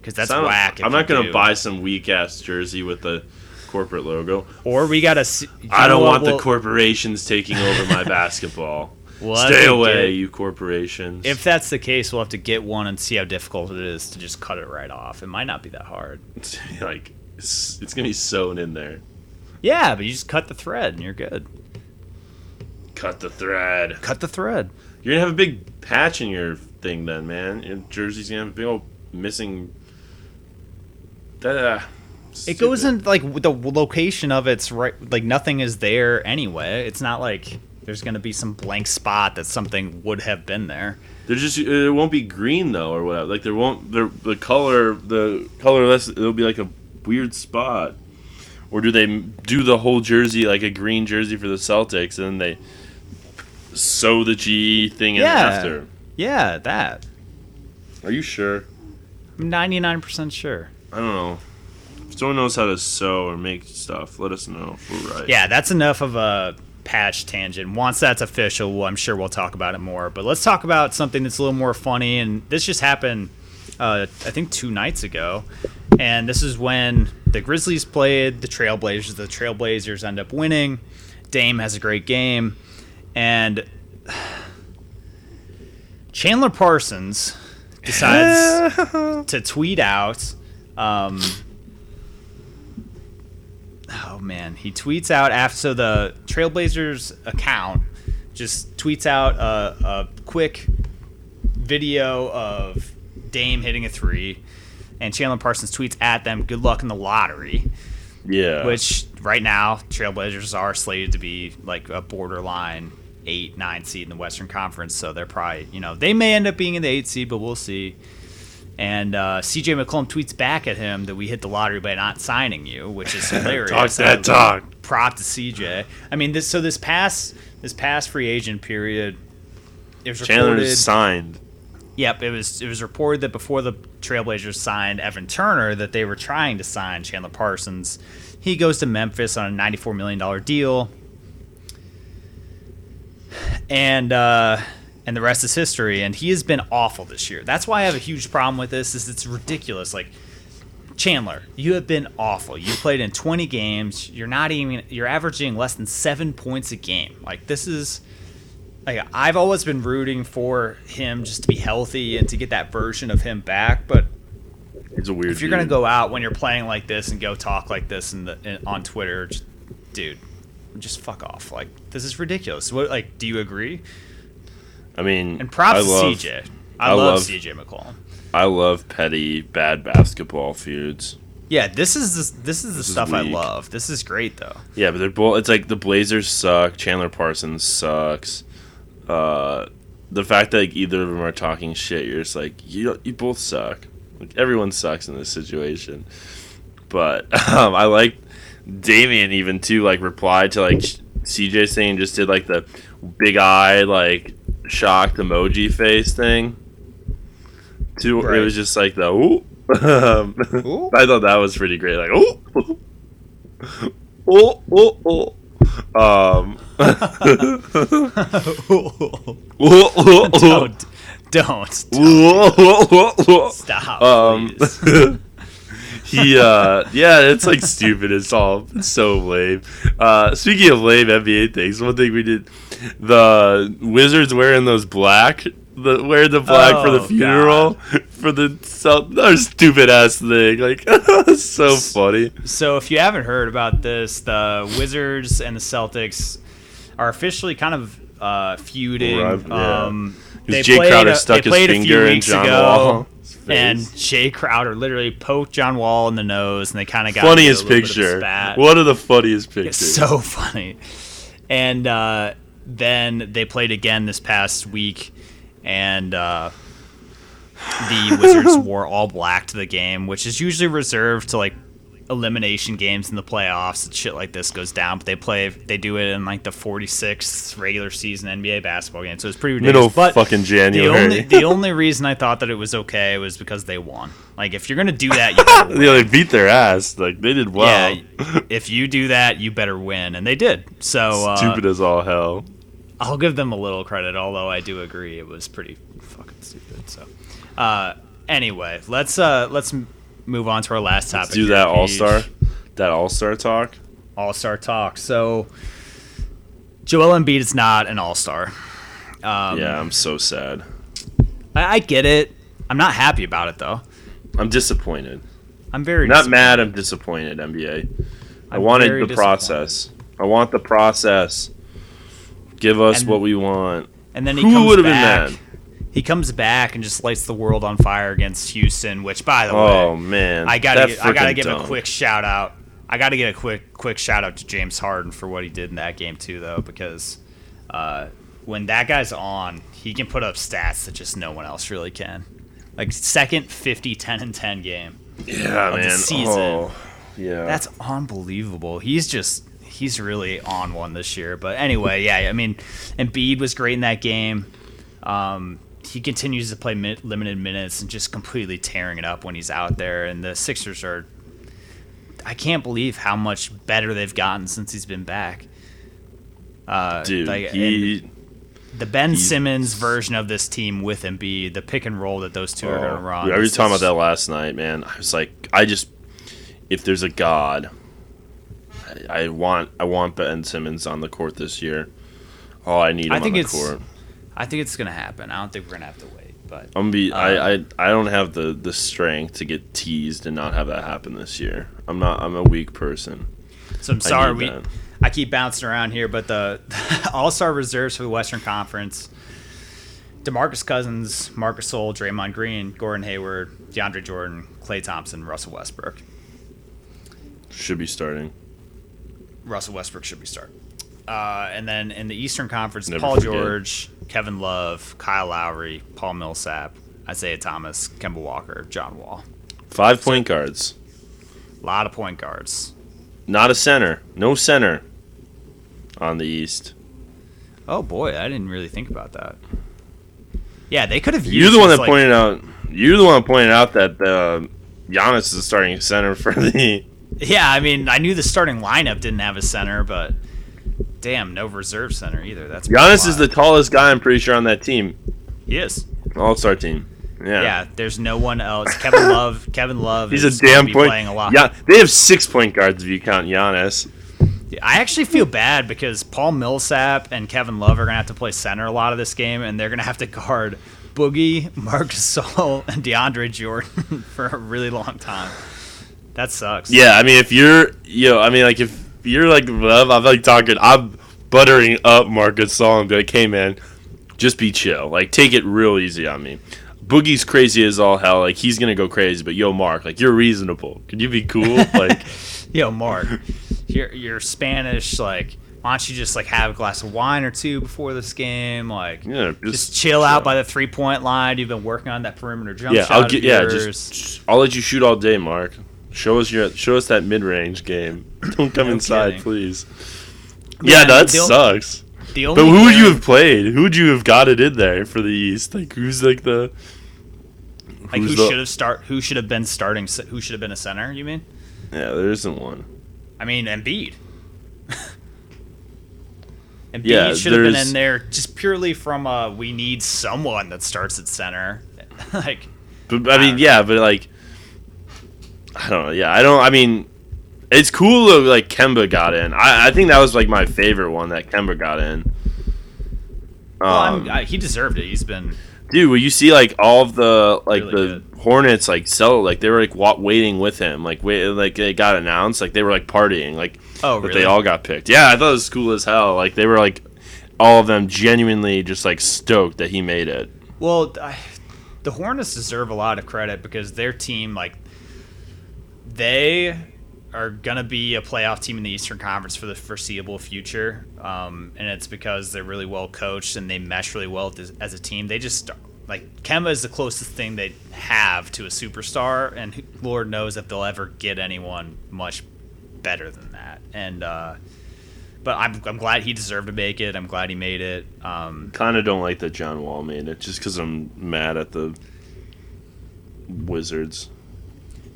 because that's Sounds, whack. I'm not gonna do. buy some weak ass jersey with the corporate logo. Or we gotta. See, I don't want we'll- the corporations taking over my basketball. we'll Stay away, get- you corporations. If that's the case, we'll have to get one and see how difficult it is to just cut it right off. It might not be that hard. It's like it's, it's gonna be sewn in there. Yeah, but you just cut the thread and you're good. Cut the thread. Cut the thread. You're gonna have a big patch in your thing then, man. Your jersey's gonna have a big old missing. That, uh, It goes in like the location of it's right. Like nothing is there anyway. It's not like there's gonna be some blank spot that something would have been there. There's just it won't be green though or whatever. Like there won't there the color the colorless it'll be like a weird spot. Or do they do the whole jersey like a green jersey for the Celtics and then they sew the G thing in Yeah. after? Yeah, that. Are you sure? I'm 99% sure. I don't know. If someone knows how to sew or make stuff, let us know we're right. Yeah, that's enough of a patch tangent. Once that's official, I'm sure we'll talk about it more. But let's talk about something that's a little more funny. And this just happened, uh, I think, two nights ago. And this is when the Grizzlies played the Trailblazers. The Trailblazers end up winning. Dame has a great game. And Chandler Parsons decides to tweet out. Um, oh man, he tweets out after so the Trailblazers account just tweets out a, a quick video of Dame hitting a three, and Chandler Parsons tweets at them, "Good luck in the lottery." Yeah. Which right now Trailblazers are slated to be like a borderline eight nine seed in the Western Conference, so they're probably you know they may end up being in the eight seed, but we'll see. And uh, CJ McCollum tweets back at him that we hit the lottery by not signing you, which is hilarious. Talk that talk. Prop to CJ. I mean, this so this past this past free agent period, it was Chandler reported. is signed. Yep, it was it was reported that before the Trailblazers signed Evan Turner, that they were trying to sign Chandler Parsons. He goes to Memphis on a ninety-four million dollar deal, and uh, and the rest is history. And he has been awful this year. That's why I have a huge problem with this. Is it's ridiculous. Like Chandler, you have been awful. You played in twenty games. You're not even. You're averaging less than seven points a game. Like this is like I've always been rooting for him just to be healthy and to get that version of him back. But He's a weird. if you're gonna go out when you're playing like this and go talk like this in, on Twitter, just, dude, just fuck off. Like this is ridiculous. What like do you agree? I mean, And props I to CJ. I, I love, love- CJ McCollum. I love petty bad basketball feuds. Yeah, this is this, this is the This is stuff I love. This is great though. Yeah, but they're both. It's like the Blazers suck. Chandler Parsons sucks. Uh, the fact that like, either of them are talking shit, you're just like you. You both suck. Like everyone sucks in this situation. But um, I like Damian even too. Like replied to like CJ saying just did like the big eye like shocked emoji face thing. To it was just like the ooh. um, Ooh. I thought that was pretty great. Like ooh. Oh, oh, oh. Um. Oh, oh, oh. don't don't Oh, oh, oh, oh. stop. Um, he, uh, yeah, it's like stupid. It's all it's so lame. Uh, speaking of lame NBA things, one thing we did, the Wizards wearing those black, the wearing the black for the Oh, funeral for the that stupid ass thing. Like, so funny. So, if you haven't heard about this, the Wizards and the Celtics are officially kind of uh, feuding. Right, yeah. Um, 'Cause Jae played Crowder a- stuck they his played a few finger in John ago, Wall's and Jae Crowder literally poked John Wall in the nose, and they kind of got Funniest into a little bit of picture. spat. One of the funniest It's pictures. so funny. And uh, then they played again this past week, and uh, the Wizards wore all black to the game, which is usually reserved to like elimination games in the playoffs and shit like this goes down. But they play, they do it in like the 46th regular season NBA basketball game, so it's pretty ridiculous. Middle but fucking January. The only, the only reason I thought that it was okay was because they won. Like if you're gonna do that, you win. they beat their ass. Like they did well. Yeah, if you do that, you better win, and they did. So uh, Stupid as all hell. I'll give them a little credit, although I do agree it was pretty fucking stupid. So, uh, anyway, let's uh, let's move on to our last topic. Let's do that all star, that all star talk. All star talk. So, Joel Embiid is not an all star. Um, yeah, I'm so sad. I, I get it. I'm not happy about it though. I'm disappointed. I'm very Not mad. I'm disappointed. NBA. I I'm wanted the process. I want the process. Give us And- what we want. And then he Who comes would've been mad? He comes back and just lights the world on fire against Houston. Which, by the way, Oh man, I gotta get, I gotta give a quick shout out. I gotta get a quick quick shout out to James Harden for what he did in that game too, though, because uh, when that guy's on, he can put up stats that just no one else really can. Like second 50, 10 and ten game. Yeah, the man. season. Oh, yeah. That's unbelievable. He's just he's really on one this year. But anyway, yeah, I mean, Embiid was great in that game. Um, he continues to play mi- limited minutes and just completely tearing it up when he's out there. And the Sixers are, I can't believe how much better they've gotten since he's been back. Uh, dude. like, he. the Ben Simmons version of this team with Embiid, the pick and roll that those two are going to Oh, run. were is talking about that last night, man. I was like, I just, if there's a God, I, I want, I want Ben Simmons on the court this year. Oh, I need him I think on the it's- court. I think it's going to happen. I don't think we're going to have to wait, but. I'm be. Uh, I, I I don't have the the strength to get teased and not have that happen this year. I'm not. I'm a weak person. So I'm sorry need we that. I keep bouncing around here, but the, All Star reserves for the Western Conference: Demarcus Cousins, Marc Gasol, Draymond Green, Gordon Hayward, DeAndre Jordan, Klay Thompson, Russell Westbrook. Should be starting. Russell Westbrook should be starting. Uh, and then in the Eastern Conference, Never Paul forget. George, Kevin Love, Kyle Lowry, Paul Millsap, Isaiah Thomas, Kemba Walker, John Wall. Five point guards. A lot of point guards. Not a center. No center. On the East. Oh boy, I didn't really think about that. Yeah, they could have. You're the one that like- pointed out. You're the one that pointed out that uh, Giannis is starting center for the. Yeah, I mean, I knew the starting lineup didn't have a center, but damn, no reserve center either. That's Giannis is the tallest guy. I'm pretty sure on that team. he is. All star team. Yeah. Yeah. there's no one else. Kevin Love. Kevin Love. He's is a damn point. Playing a lot. Yeah, they have six point guards if you count Giannis. I actually feel bad because Paul Millsap and Kevin Love are gonna have to play center a lot of this game, and they're gonna have to guard Boogie, Marc Gasol, and DeAndre Jordan for a really long time. That sucks. Yeah, I mean, if you're, you know, I mean, like if you're like I'm like talking, I'm buttering up Marcus Gasol and be like, hey man, just be chill, like take it real easy on me. Boogie's crazy as all hell, like he's gonna go crazy, but yo, Mark, like you're reasonable. Can you be cool? Like, Yo, Mark, you're you're Spanish. Like, why don't you just like have a glass of wine or two before this game? Like, yeah, just, chill out by the three point line. You've been working on that perimeter jump Yeah, shot. I'll get. Yeah, just I'll let you shoot all day, Mark. Show us your, show us that mid range game. Don't come No inside, kidding. please. Yeah, Yeah, that the sucks. the But who would you have played? Who would you have got it in there for the East? Like who's like the like who the- should have start? Who should have been starting? Who should have been a center? You mean? Yeah, there isn't one. I mean, Embiid. Embiid Yeah, should have been in there just purely from uh, we need someone that starts at center. like, But I mean, yeah, but like I don't know. Yeah, I don't I mean it's cool that like Kemba got in. I, I think that was like my favorite one that Kemba got in. well, I'm, Um, I, he deserved it. He's been dude, when you see like all of the like Really the Hornets like sell like they were like wa- waiting with him like wait like they got announced like they were like partying like Oh, really? they all got picked. Yeah, I thought it was cool as hell. Like they were like all of them genuinely just like stoked that he made it. Well, I, the Hornets deserve a lot of credit because their team, like, they are gonna be a playoff team in the Eastern Conference for the foreseeable future, um, and it's because they're really well coached and they mesh really well as, as a team. They just like Kemba is the closest thing they have to a superstar, and Lord knows if they'll ever get anyone much better than that. And uh, but I'm I'm glad he deserved to make it. I'm glad he made it. Um, Kind of don't like that John Wall made it, just because I'm mad at the Wizards.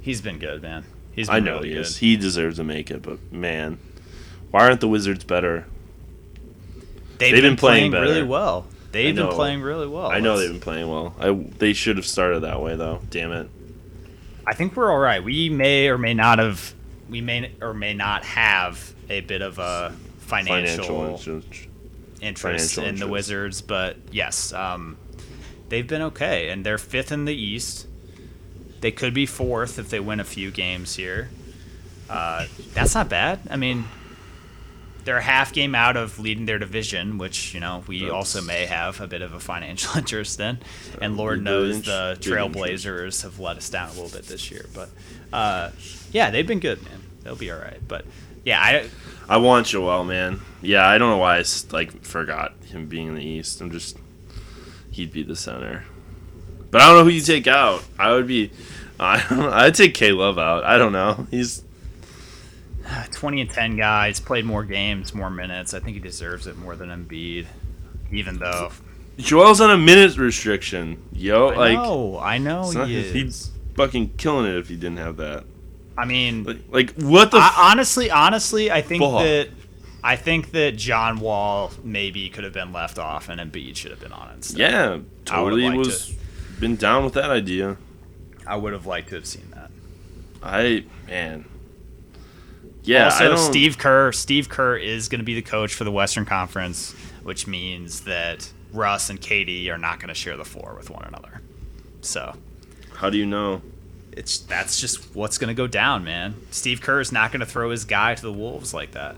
He's been good, man. He's been I know really he good. is. He deserves to make it, but man, why aren't the Wizards better? They've, They've been, been playing playing, really well. They've been playing really well. I know Let's- they've been playing well. I they should have started that way though. Damn it. I think we're all right. We may or may not have, we may or may not have a bit of a financial, Financial interest. interest financial in the. Wizards, but yes, um, they've been okay, and they're fifth in the East. They could be fourth if they win a few games here. Uh, that's not bad. I mean, they're a half game out of leading their division, which you know we That's- also may have a bit of a financial interest in. And Lord knows the. Trailblazers have let us down a little bit this year, but uh, yeah, they've been good, man. They'll be all right. But yeah, I I want Joel, man. Yeah, I don't know why I like forgot him being in the East. I'm just he'd be the center, but I don't know who you take out. I would be, I I'd take K Love out. I don't know. He's 20 and 10 guys played more games, more minutes. I think he deserves it more than Embiid, even though Joel's on a minute restriction. Yo, I like know, I know he he'd fucking killing it if he didn't have that. I mean, Like, like what the? f- I, honestly, honestly, I think Fuck. that I think that John Wall maybe could have been left off, and Embiid should have been on instead. yeah, totally was been down with that idea. I would have liked to have seen that. I man. Yeah, I also, don't, Steve Kerr. Steve Kerr is going to be the coach for the Western Conference, which means that Russ and KD are not going to share the floor with one another. So How do you know? it's that's just what's going to go down, man. Steve Kerr is not going to throw his guy to the wolves like that.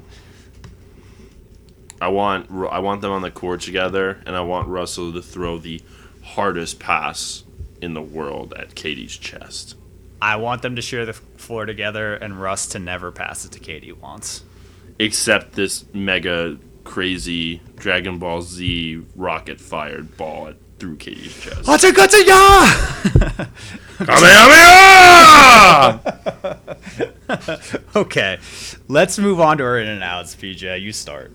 I want I want them on the court together, and I want Russell to throw the hardest pass in the world at KD's chest. I want them to share the floor together, and Russ to never pass it to KD once. Except this mega crazy Dragon Ball Z rocket fired ball at, through KD's chest. What's a good to ya? Kamehameha! okay, let's move on to our in and outs. PJ, you start.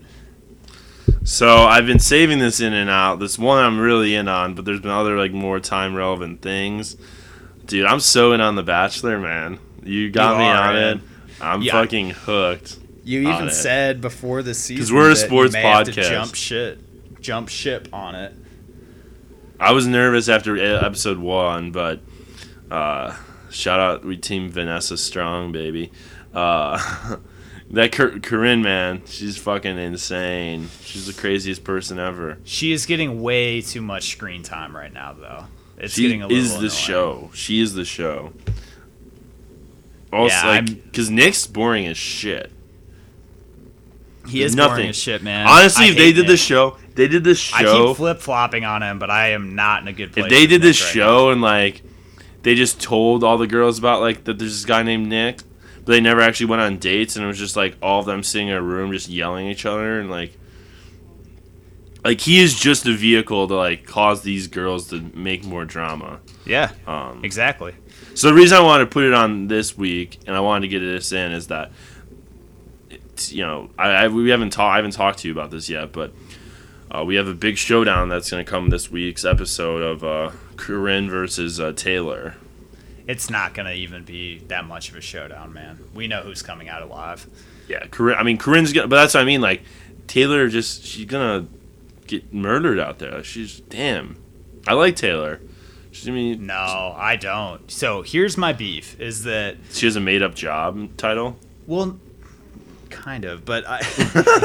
So I've been saving this in and out. This one I'm really in on, but there's been other like more time relevant things. Dude, I'm so in on The Bachelor, man. You got You me are, on man. it. I'm Yeah. fucking hooked. You even said before the season because we're a sports may have to podcast. jump shit, jump ship on it. I was nervous after e- episode one, but uh, shout out we team Vanessa Strong, baby. Uh, that Cor- Corinne man, she's fucking insane. She's the craziest person ever. She is getting way too much screen time right now, though. It's She getting a little is the show. She is the show. Also, Yeah, like, because Nick's boring as shit. He is Nothing. boring as shit, man. Honestly, I if they did Nick. the show, they did this show. I keep flip flopping on him, but I am not in a good place. if they did this right show and like they just told all the girls about like that there's this guy named Nick, they never actually went on dates and it was just like all of them sitting in a room just yelling at each other and like like he is just a vehicle to like cause these girls to make more drama. Yeah, Um, exactly. so the reason I wanted to put it on this week and I wanted to get this in is that you know I, I we haven't talked I haven't talked to you about this yet, but uh, we have a big showdown that's going to come this week's episode of uh, Corinne versus uh, Taylor. It's not gonna even be that much of a showdown, man. We know who's coming out alive. Yeah, Corinne. I mean Corinne's gonna, but that's what I mean. Like Taylor, just she's gonna get murdered out there. She's damn. I like Taylor. She's I mean No, I don't. So here's my beef: is that she has a made up job title. Well, kind of, but I,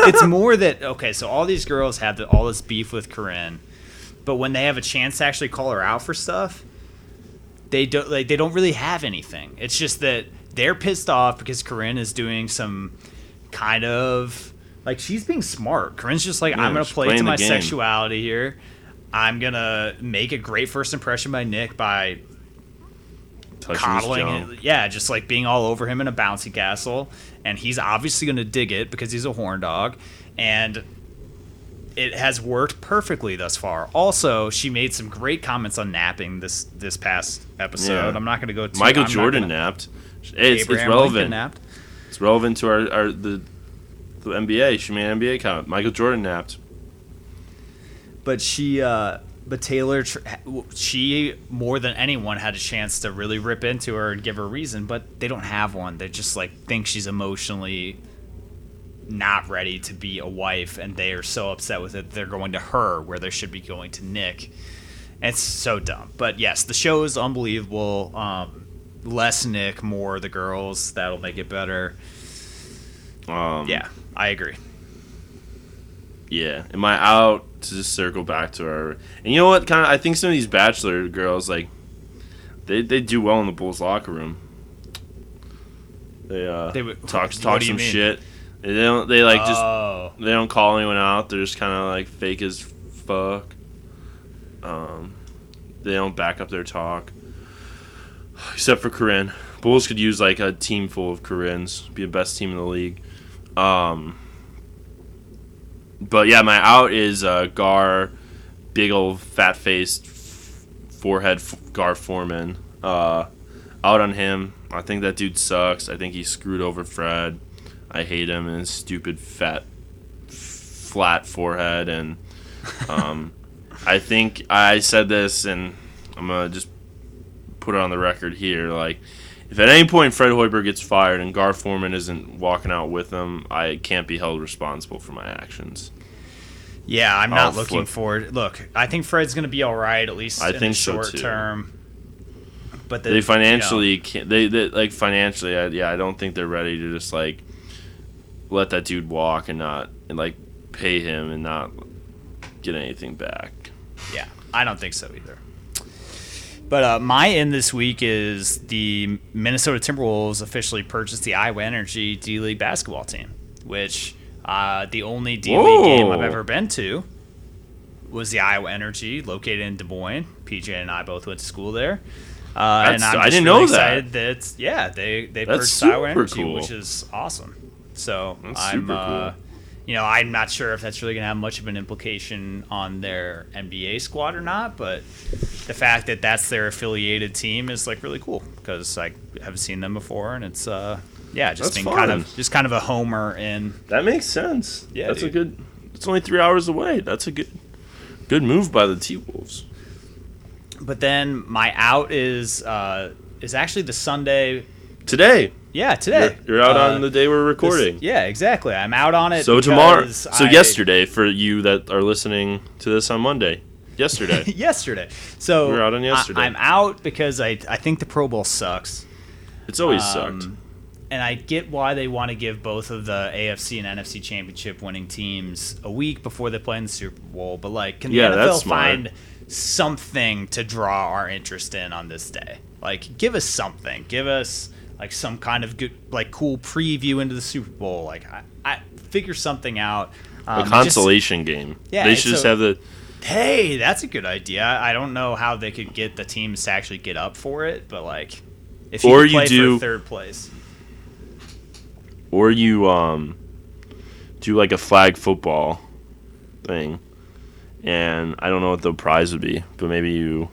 it's more that okay. So all these girls have the, all this beef with Corinne, but when they have a chance to actually call her out for stuff, they don't like they don't really have anything. It's just that they're pissed off because Corinne is doing some kind of like she's being smart. Corinne's just like Yeah, I'm gonna play to my game. sexuality here. I'm gonna make a great first impression by Nick by Touching coddling. Yeah, just like being all over him in a bouncy castle. And he's obviously going to dig it because he's a horn dog. And it has worked perfectly thus far. Also, she made some great comments on napping this this past episode. Yeah. I'm not going to go. Too, Michael I'm Jordan gonna- napped. It's, it's relevant. napped. It's relevant to our, our the, the NBA. She made an NBA comment. Michael Jordan napped. but she uh but Taylor she more than anyone had a chance to really rip into her and give her a reason but they don't have one they just like think she's emotionally not ready to be a wife and they are so upset with it they're going to her where they should be going to Nick it's so dumb but yes the show is unbelievable um less Nick more the girls that'll make it better Um, yeah I agree Yeah. Am I out to just circle back to our? And you know what? Kind of, I think some of these bachelor girls like they they do well in the Bulls locker room. They uh They would- talk talk some shit. They don't. They like just oh they don't call anyone out. They're just kind of like fake as fuck. Um, they don't back up their talk. Except for Corinne, Bulls could use like a team full of Corinnes. Be the best team in the league. Um, but yeah, my out is uh, Gar, big old fat faced forehead f- Gar Forman. Uh, out on him. I think that dude sucks. I think he screwed over Fred. I hate him and his stupid fat, f- flat forehead. And um, I think I said this, and I'm gonna just put it on the record here. Like, if at any point Fred Hoiberg gets fired and Gar Forman isn't walking out with him, I can't be held responsible for my actions. Yeah, I'm I'll not looking flip. forward. Look, I think Fred's going to be all right at least I in think the short too. term. But the, they you financially know, can't. They, they like financially. I, yeah, I don't think they're ready to just like let that dude walk and not and like pay him and not get anything back. yeah, I don't think so either. But uh, my end this week is the Minnesota Timberwolves officially purchased the Iowa Energy D League basketball team, which uh, the only D League game I've ever been to was the Iowa Energy, located in Des Moines. PJ and I both went to school there. Uh, and I'm I didn't really know that. that yeah they they That's purchased Iowa Energy, cool. which is awesome. So That's I'm super uh, cool. you know I'm not sure if that's really gonna have much of an implication on their NBA squad or not, but the fact that that's their affiliated team is like really cool because I have seen them before and it's uh yeah just That's being kind of just kind of a homer in That makes sense. Yeah, that's a good. It's only three hours away. That's a good, good move by the T Wolves. but then my out is uh is actually the Sunday Today, yeah today you're, you're out Uh, on the day we're this- recording. yeah exactly I'm out on it so tomorrow, so I- yesterday for you that are listening to this on Monday. Yesterday, yesterday so we're out on yesterday. I, am out because I I think the Pro Bowl sucks it's always Um, sucked. and I get why they want to give both of the AFC and NFC championship winning teams a week before they play in the Super Bowl. But like, can the NFL find something to draw our interest in on this day? Like, give us something. Give us like some kind of good, like, cool preview into the Super Bowl. Like, I, I figure something out. Um, a just- consolation game. Yeah, they should just have the. hey, that's a good idea. I don't know how they could get the teams to actually get up for it, but like, if you Or could you play do- for third place. or you um do like a flag football thing and i don't know what the prize would be but maybe you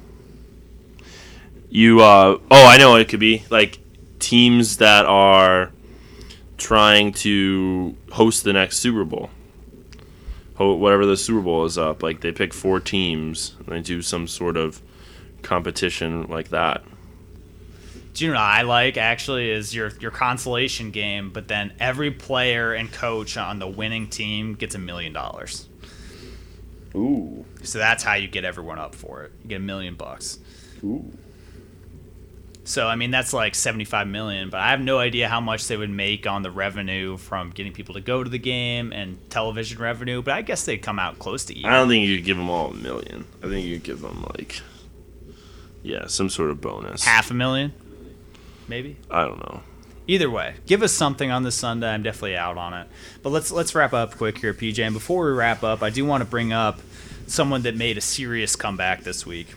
you uh oh i know what it could be like teams that are trying to host the next super bowl whatever the super bowl is up like they pick four teams and they do some sort of competition like that Do you know what I like actually is your your consolation game, but then every player and coach on the winning team gets a million dollars. ooh So that's how you get everyone up for it. You get a million bucks. ooh So I mean that's like 75 million, but I have no idea how much they would make on the revenue from getting people to go to the game and television revenue, but I guess they'd come out close to even. I don't think you'd give them all a million. I think you'd give them like, yeah, some sort of bonus. half a million maybe. I don't know. Either way, give us something on this Sunday. I'm definitely out on it. But let's let's wrap up quick here, PJ. And before we wrap up, I do want to bring up someone that made a serious comeback this week.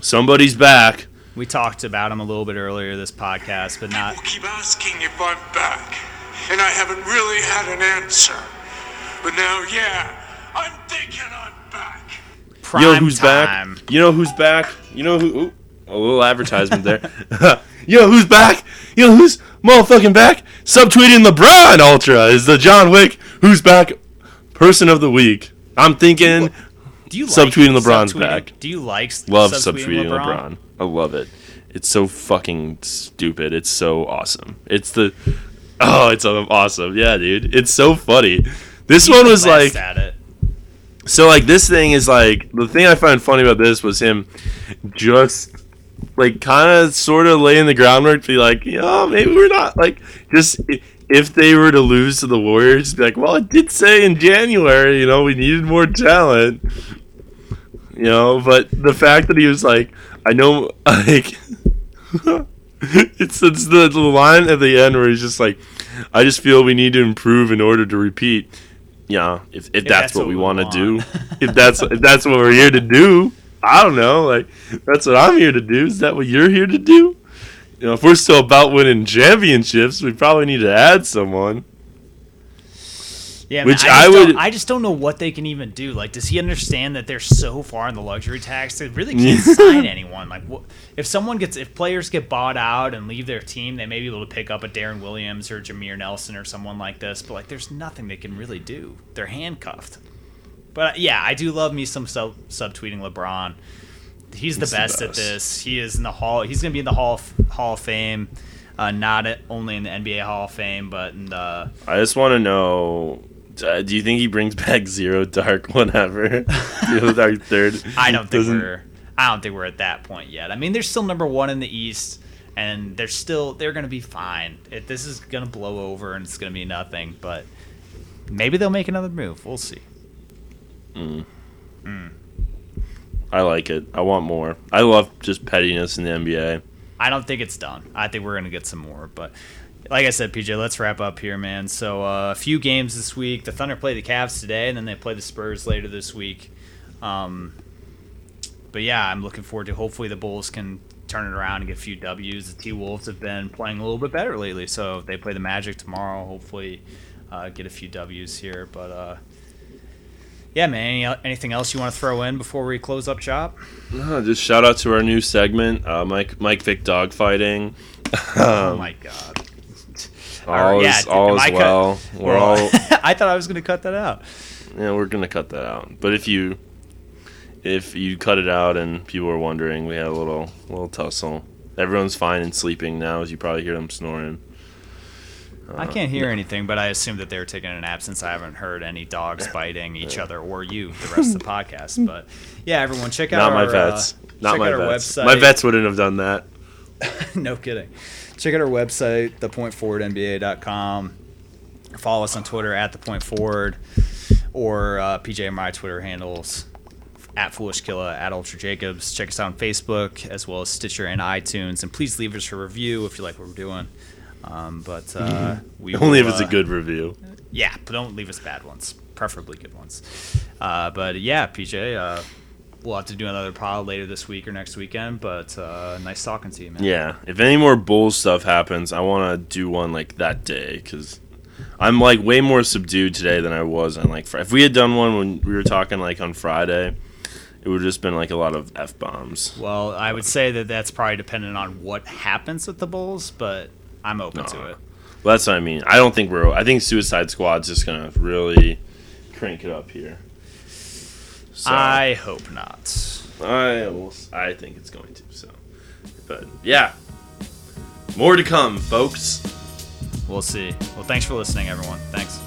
Somebody's back. We talked about him a little bit earlier this podcast, but not People keep asking if I'm back, and I haven't really had an answer. But now, yeah, I'm thinking I'm back. Prime you know who's time. back? You know who's back? You know who? Ooh, a little advertisement there. you know who's back? You know who's motherfucking back? Subtweeting LeBron Ultra is the John Wick who's back person of the week. I'm thinking Do you like Subtweeting LeBron's subtweeting- back. Do you like love subtweeting subtweeting LeBron. I love it. It's so fucking stupid. It's so awesome. It's the oh, it's awesome. Yeah, dude. It's so funny. This one was like so like this thing is like the thing I find funny about this was him just like kind of sort of laying the groundwork to be like, you know, maybe we're not like just if they were to lose to the Warriors, be like, well, it did say in January, you know, we needed more talent, you know, but the fact that he was like, I know, like. It's, it's the, the line at the end where he's just like, I just feel we need to improve in order to repeat. Yeah, if, if, that's, what we want to do, if that's if that's what we're here to do, I don't know. Like that's what I'm here to do. Is that what you're here to do? You know, if we're still about winning championships, we probably need to add someone. Yeah, Which man, I I, just would- Don't, I just don't know what they can even do. Like, does he understand that they're so far in the luxury tax? They really can't sign anyone. Like, what, if someone gets, if players get bought out and leave their team, they may be able to pick up a Deron Williams or Jameer Nelson or someone like this. But like, there's nothing they can really do. They're handcuffed. But yeah, I do love me some sub subtweeting LeBron. He's the He's the best, at this. He is in the hall. He's gonna be in the hall of, Hall of Fame. Uh, not only in the NBA Hall of Fame, but in the I just want to know. Uh, do you think he brings back zero dark whenever zero dark third? I don't think Doesn't- we're I don't think we're at that point yet. I mean, they're still number one in the East, and they're still they're gonna be fine. It, this is gonna blow over, and it's gonna be nothing. But maybe they'll make another move. We'll see. I like it. I want more. I love just pettiness in the NBA. I don't think it's done. I think we're gonna get some more, but. Like I said, PJ, let's wrap up here, man. So uh, a few games this week. The Thunder play the Cavs today, and then they play the Spurs later this week. Um, but yeah, I'm looking forward to. Hopefully, the Bulls can turn it around and get a few Ws. The T Wolves have been playing a little bit better lately, so if they play the Magic tomorrow, hopefully uh, get a few Ws here. But uh, yeah, man. Any, anything else you want to throw in before we close up shop? Uh, just shout out to our new segment, uh, Mike Mike Vick dogfighting. oh my god. All Or, yeah, is all is cut- well. We're all I thought I was gonna cut that out. yeah, we're gonna cut that out. But if you if you cut it out and people are wondering, we had a little little tussle. Everyone's fine and sleeping now, as you probably hear them snoring. I can't hear anything, but I assume that they were taking a nap since I haven't heard any dogs biting each other or you the rest of the podcast. But yeah, everyone, check out Not my our, vets. Uh, Not check my out our vets. website. My vets wouldn't have done that. no kidding. Check out our website, thepointforwardnba.com. Follow us on Twitter at the point forward, or uh, PJ and my Twitter handles at Foolish Killa, at Ultra Jacobs. Check us out on Facebook as well as Stitcher and iTunes, and please leave us a review if you like what we're doing. Um, but uh, we Only if will, it's a uh, good review. Yeah, but don't leave us bad ones, preferably good ones. Uh, but yeah, PJ, uh, we'll have to do another pod later this week or next weekend. But uh, nice talking to you, man. Yeah, if any more Bulls stuff happens, I want to do one like that day because I'm like way more subdued today than I was on like Fri- if we had done one when we were talking like on Friday, it would have just been like a lot of f bombs. Well, I would say that that's probably dependent on what happens with the Bulls, but I'm open to it. Well, that's what I mean. I don't think we're. I think Suicide Squad's just gonna really crank it up here. So, I hope not. I will, I think it's going to. So, but yeah, more to come, folks. We'll see. Well, thanks for listening, everyone. Thanks.